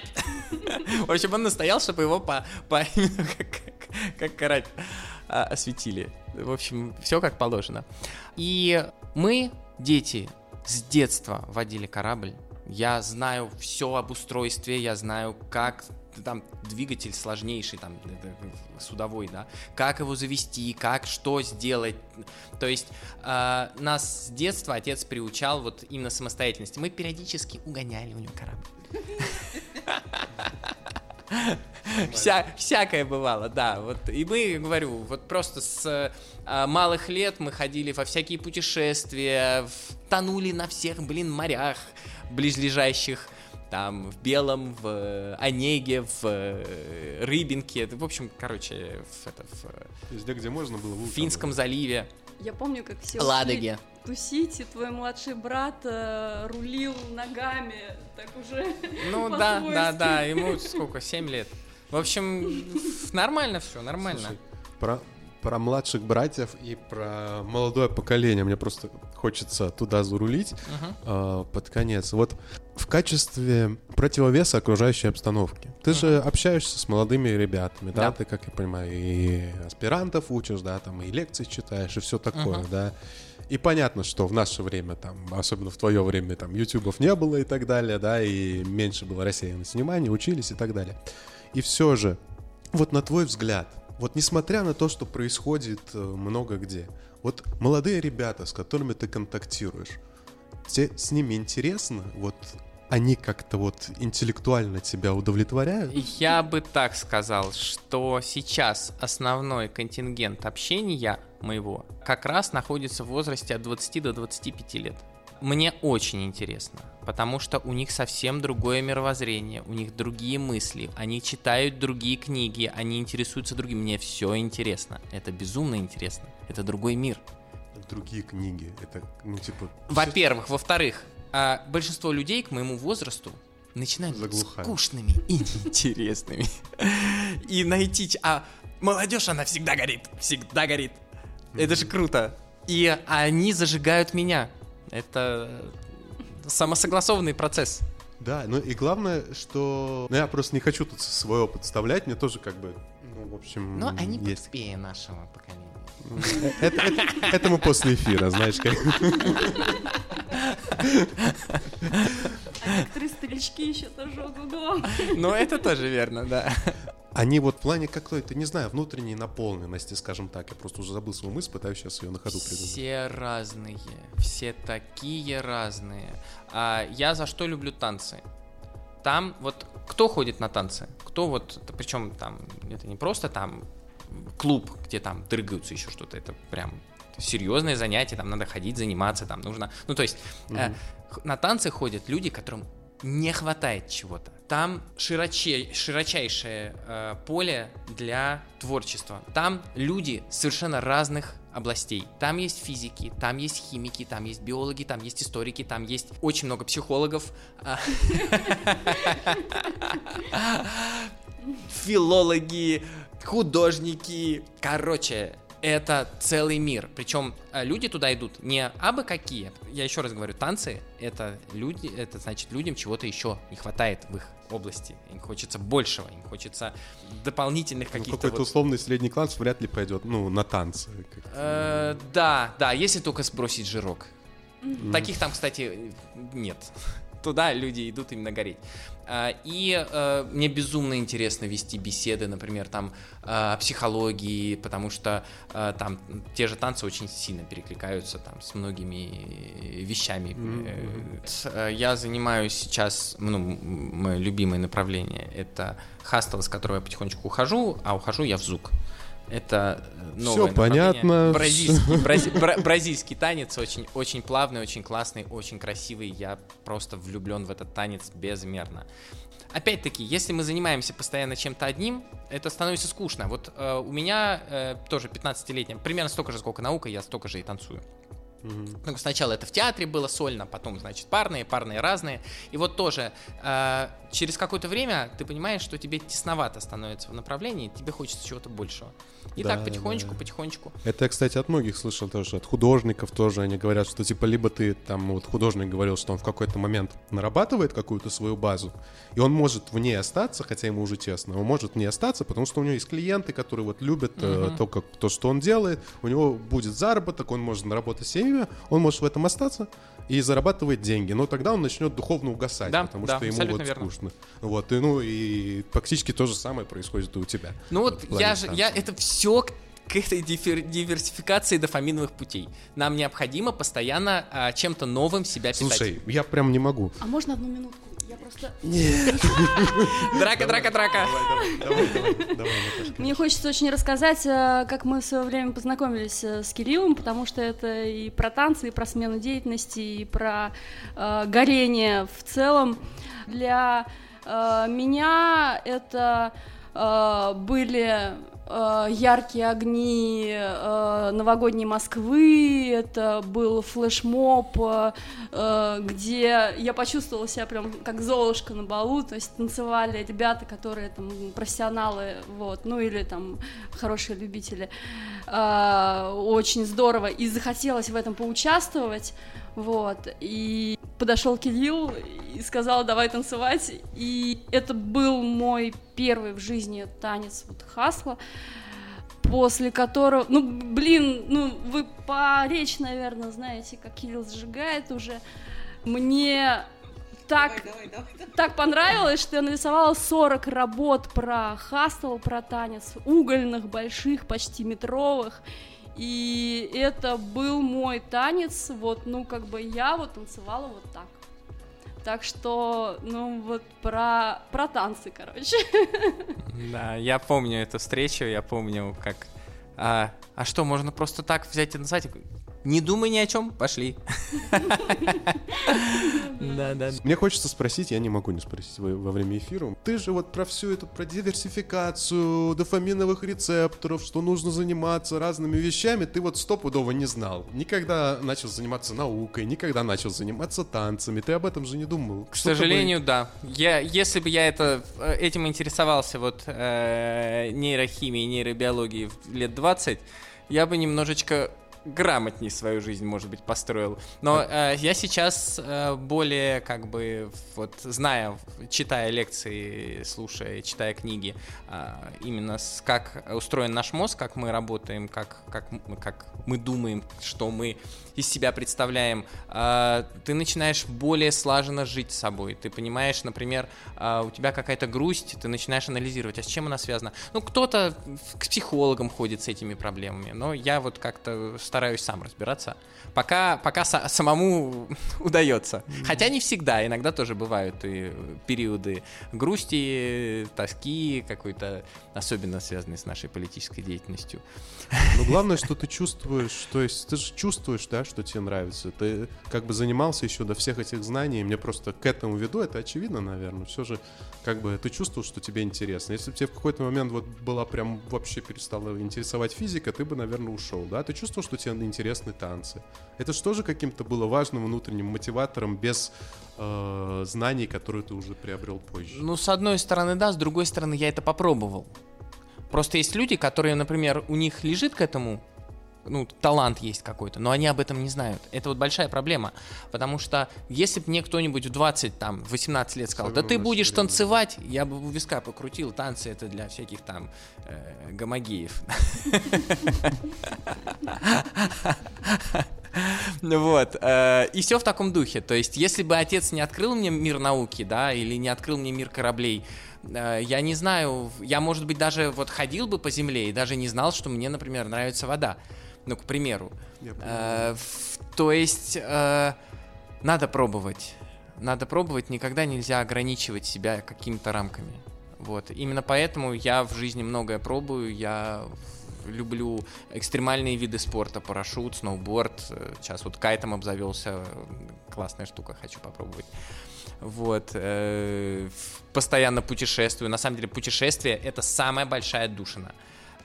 В общем, он настоял, чтобы его по, по как, как карась а, осветили. В общем, все как положено. И мы, дети, с детства водили корабль. Я знаю все об устройстве, я знаю, как там двигатель сложнейший, там это, судовой, да, как его завести, как что сделать. То есть э, нас с детства отец приучал вот именно самостоятельности. Мы периодически угоняли у него корабль. Вся, всякое бывало, да. Вот, и мы, говорю, вот просто с а, малых лет мы ходили во всякие путешествия, в- тонули на всех, блин, морях близлежащих. Там в Белом, в э, Онеге, в э, Рыбинке, в общем, короче, в, это, в, э, Везде, где можно было, в Финском заливе, Я помню, как все Ладоге. тусить, и твой младший брат э, рулил ногами, так уже Ну да, да, да, ему сколько, 7 лет. В общем, нормально все, нормально. Слушай, про, про младших братьев и про молодое поколение. Мне просто хочется туда зарулить Мгм. а, под конец. Вот в качестве противовеса окружающей обстановки. Ты же общаешься с молодыми ребятами, да? Да. Ты, как я понимаю, и аспирантов учишь, да, там и лекции читаешь, и все такое, Мгм. да. И понятно, что в наше время, там, особенно в твое время, там, ютубов не было и так далее, да, и меньше было рассеянности внимания, учились и так далее. И все же, вот на твой взгляд, вот несмотря на то, что происходит э, много где, вот молодые ребята, с которыми ты контактируешь, тебе с ними интересно, вот они как-то вот интеллектуально тебя удовлетворяют? Я бы так сказал, что сейчас основной контингент общения моего как раз находится в возрасте от 20 до 25 лет. Мне очень интересно, потому что у них совсем другое мировоззрение, у них другие мысли, они читают другие книги, они интересуются другим. Мне все интересно, это безумно интересно, это другой мир. Другие книги, это, ну, типа... Во-первых, во-вторых, а, большинство людей к моему возрасту начинают быть Заглухают. скучными и неинтересными. И найти... А молодежь, она всегда горит. Всегда горит. Это же круто. И они зажигают меня. Это самосогласованный процесс. Да, ну и главное, что... Ну, я просто не хочу тут свой опыт вставлять, мне тоже как бы, ну, в общем, Но они есть... поспее нашего поколения. Это, это- это мы после эфира, знаешь, как... А некоторые старички еще тоже ого-го. Но это тоже верно, да. Они вот в плане какой-то, не знаю, внутренней наполненности, скажем так, я просто уже забыл свою мысль, пытаюсь сейчас ее на ходу придумать. Все разные, все такие разные. А я за что люблю танцы? Там вот кто ходит на танцы? Кто вот, причем там это не просто там клуб, где там дрыгаются еще что-то, это прям серьезное занятие, там надо ходить, заниматься, там нужно, ну то есть э, х- на танцы ходят люди, которым не хватает чего-то. Там широче, широчайшее э, поле для творчества. Там люди совершенно разных областей. Там есть физики, там есть химики, там есть биологи, там есть историки, там есть очень много психологов, а, филологи, художники. Короче, это целый мир. Причем э, люди туда идут не абы какие. Я еще раз говорю, танцы это люди, это значит людям чего-то еще не хватает в их области. Им хочется большего, им хочется дополнительных Ну, каких-то. какой-то вот- условный средний класс вряд ли пойдет, ну, на танцы. Э, да, да, если только сбросить жирок. Таких там, кстати, нет. Туда люди идут именно гореть. А, И э, мне безумно интересно вести беседы, например, там э, о психологии, потому что э, там те же танцы очень сильно перекликаются там с многими вещами. Я занимаюсь сейчас, ну, мое любимое направление это хастел, с которого я потихонечку ухожу, а ухожу я в ЗУК. Это э, новое направление. понятно. Бразильский, брази- бра- бразильский танец очень, очень плавный, очень классный, очень красивый. Я просто влюблен в этот танец безмерно. Опять-таки, если мы занимаемся постоянно чем-то одним, это становится скучно. Вот э, у меня э, тоже 15-летняя, примерно столько же, сколько наука, я столько же и танцую. Ну, сначала это в театре было сольно, потом, значит, парные, парные разные. И вот тоже э, через какое-то время ты понимаешь, что тебе тесновато становится в направлении, тебе хочется чего-то большего. И Да, так потихонечку, да. потихонечку. Это я, кстати, от многих слышал тоже, от художников тоже. Они говорят, что типа либо ты там, вот художник говорил, что он в какой-то момент нарабатывает какую-то свою базу, и он может в ней остаться, хотя ему уже тесно, он может в ней остаться, потому что у него есть клиенты, которые вот любят э, Мгм. то, как, то, что он делает, у него будет заработок, он может наработать семью, он может в этом остаться и зарабатывать деньги, но тогда он начнет духовно угасать, Да, потому да, что ему вот верно. скучно. Вот, и, ну и практически то же самое происходит и у тебя. Ну вот в плане я же, я это все к, этой диверсификации дофаминовых путей. Нам необходимо постоянно а, чем-то новым себя питать. Слушай, я прям не могу. А можно одну минутку? Я просто... драка, драка, драка. Давай, давай, давай, Наташка. Мне хочется очень рассказать, э, как мы в свое время познакомились э, с Кириллом, потому что это и про танцы, и про смену деятельности, и про э, горение в целом. Для э, меня это э, были э, яркие огни э, новогодней Москвы, это был флешмоб, э, э, где я почувствовала себя прям как Золушка на балу, то есть танцевали ребята, которые там профессионалы, вот, ну или там хорошие любители, очень здорово, и захотелось в этом поучаствовать, вот, и подошел Кирилл и сказал, давай танцевать, и это был мой первый в жизни танец вот хасла, после которого, ну, блин, ну, вы по речь, наверное, знаете, как Кирилл сжигает уже, мне так, так понравилось, что я нарисовала 40 работ про хастл, про танец, угольных, больших, почти метровых, и это был мой танец, вот, ну, как бы я вот танцевала вот так. Так что, ну, вот про, про танцы, короче. Да, я помню эту встречу, я помню, как... А, а что, можно просто так взять и назвать? Не думай ни о чем, пошли. Да, да. Мне хочется спросить, я не могу не спросить во, время эфира. Ты же вот про всю эту, про диверсификацию дофаминовых рецепторов, что нужно заниматься разными вещами, ты вот стопудово не знал. Никогда начал заниматься наукой, никогда начал заниматься танцами. Ты об этом же не думал. К сожалению, да. Я, если бы я это, э, этим интересовался вот э, нейрохимией, нейробиологией лет 20, я бы немножечко грамотнее свою жизнь, может быть, построил. Но э, я сейчас э, более, как бы, вот, зная, читая лекции, слушая, читая книги, э, именно с, как устроен наш мозг, как мы работаем, как, как, как мы думаем, что мы из себя представляем, э, ты начинаешь более слаженно жить с собой. Ты понимаешь, например, э, у тебя какая-то грусть, ты начинаешь анализировать, а с чем она связана. Ну, кто-то к психологам ходит с этими проблемами, но я вот как-то стараюсь сам разбираться. Пока, пока са- самому удается. Хотя не всегда, иногда тоже бывают и периоды грусти, тоски какой-то, особенно связанные с нашей политической деятельностью. Но главное, что ты чувствуешь, то есть ты же чувствуешь, да, что тебе нравится. Ты как бы занимался еще до всех этих знаний, и мне просто к этому веду, это очевидно, наверное. Все же, как бы, ты чувствовал, что тебе интересно. Если бы тебе в какой-то момент вот была прям вообще перестала интересовать физика, ты бы, наверное, ушел, да? Ты чувствовал, что тебе интересны танцы. Это же тоже каким-то было важным внутренним мотиватором без э, знаний, которые ты уже приобрел позже. Ну, с одной стороны, да, с другой стороны, я это попробовал. Просто есть люди, которые, например, у них лежит к этому, ну, талант есть какой-то, но они об этом не знают. Это вот большая проблема. Потому что если бы мне кто-нибудь в 20, там, 18 лет сказал, да ты будешь танцевать, я бы у виска покрутил, танцы это для всяких там э, гомогеев. Вот. э, И все в таком духе. То есть, если бы отец не открыл мне мир науки, да, или не открыл мне мир кораблей, э, я не знаю, я, может быть, даже вот ходил бы по земле и даже не знал, что мне, например, нравится вода. Ну, к примеру. Э, в- То есть, э, надо пробовать. Надо пробовать, никогда нельзя ограничивать себя какими-то рамками. Вот. Именно поэтому я в жизни многое пробую, я люблю экстремальные виды спорта, парашют, сноуборд. Э, Сейчас вот кайтом обзавелся, классная штука, хочу попробовать. Вот. э, Постоянно путешествую. На самом деле путешествие — это самая большая душина.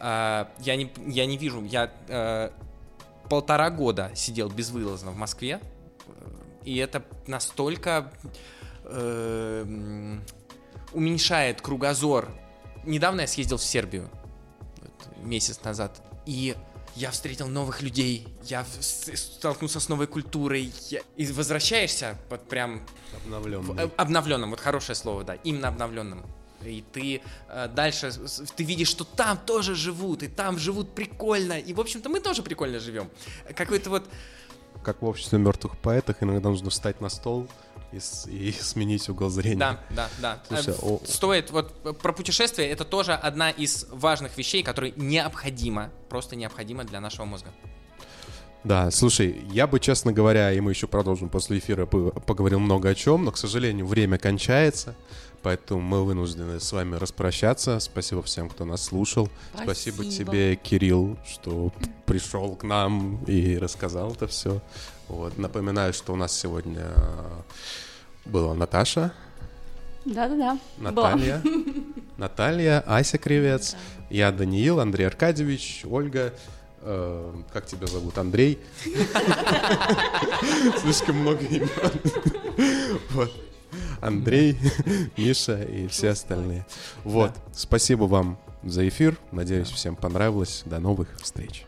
А, Я не, я не вижу, я э, полтора года сидел безвылазно в Москве, э, и это настолько э, м, уменьшает кругозор. Недавно я съездил в Сербию месяц назад, и я встретил новых людей, я столкнулся с новой культурой, я- и возвращаешься вот прям обновленный. в- обновленным, вот хорошее слово, да, именно обновленным. И ты э, дальше, ты видишь, что там тоже живут, и там живут прикольно, и, в общем-то, мы тоже прикольно живем. Какой-то вот, Как в обществе мертвых поэтах, иногда нужно встать на стол и, и сменить угол зрения. да, да, да. Слушай, Э, о- Стоит, вот э, про путешествие, это тоже одна из важных вещей, которые необходима, просто необходима для нашего мозга. Да, слушай, я бы, честно говоря, и мы еще продолжим после эфира, по- поговорил много о чем, но, к сожалению, время кончается, поэтому мы вынуждены с вами распрощаться. Спасибо всем, кто нас слушал. Спасибо, Спасибо. тебе, Кирилл, что пришел к нам и рассказал это все. Вот. Напоминаю, что у нас сегодня была Наташа, Да-да-да. была. Наталья. Наталья, Ася Кривец. Я Даниил, Андрей Аркадьевич, Ольга. э, как тебя зовут? Андрей? Слишком много имен. Вот. Андрей, Миша и все остальные. Вот. Спасибо вам за эфир. Надеюсь, всем понравилось. До новых встреч.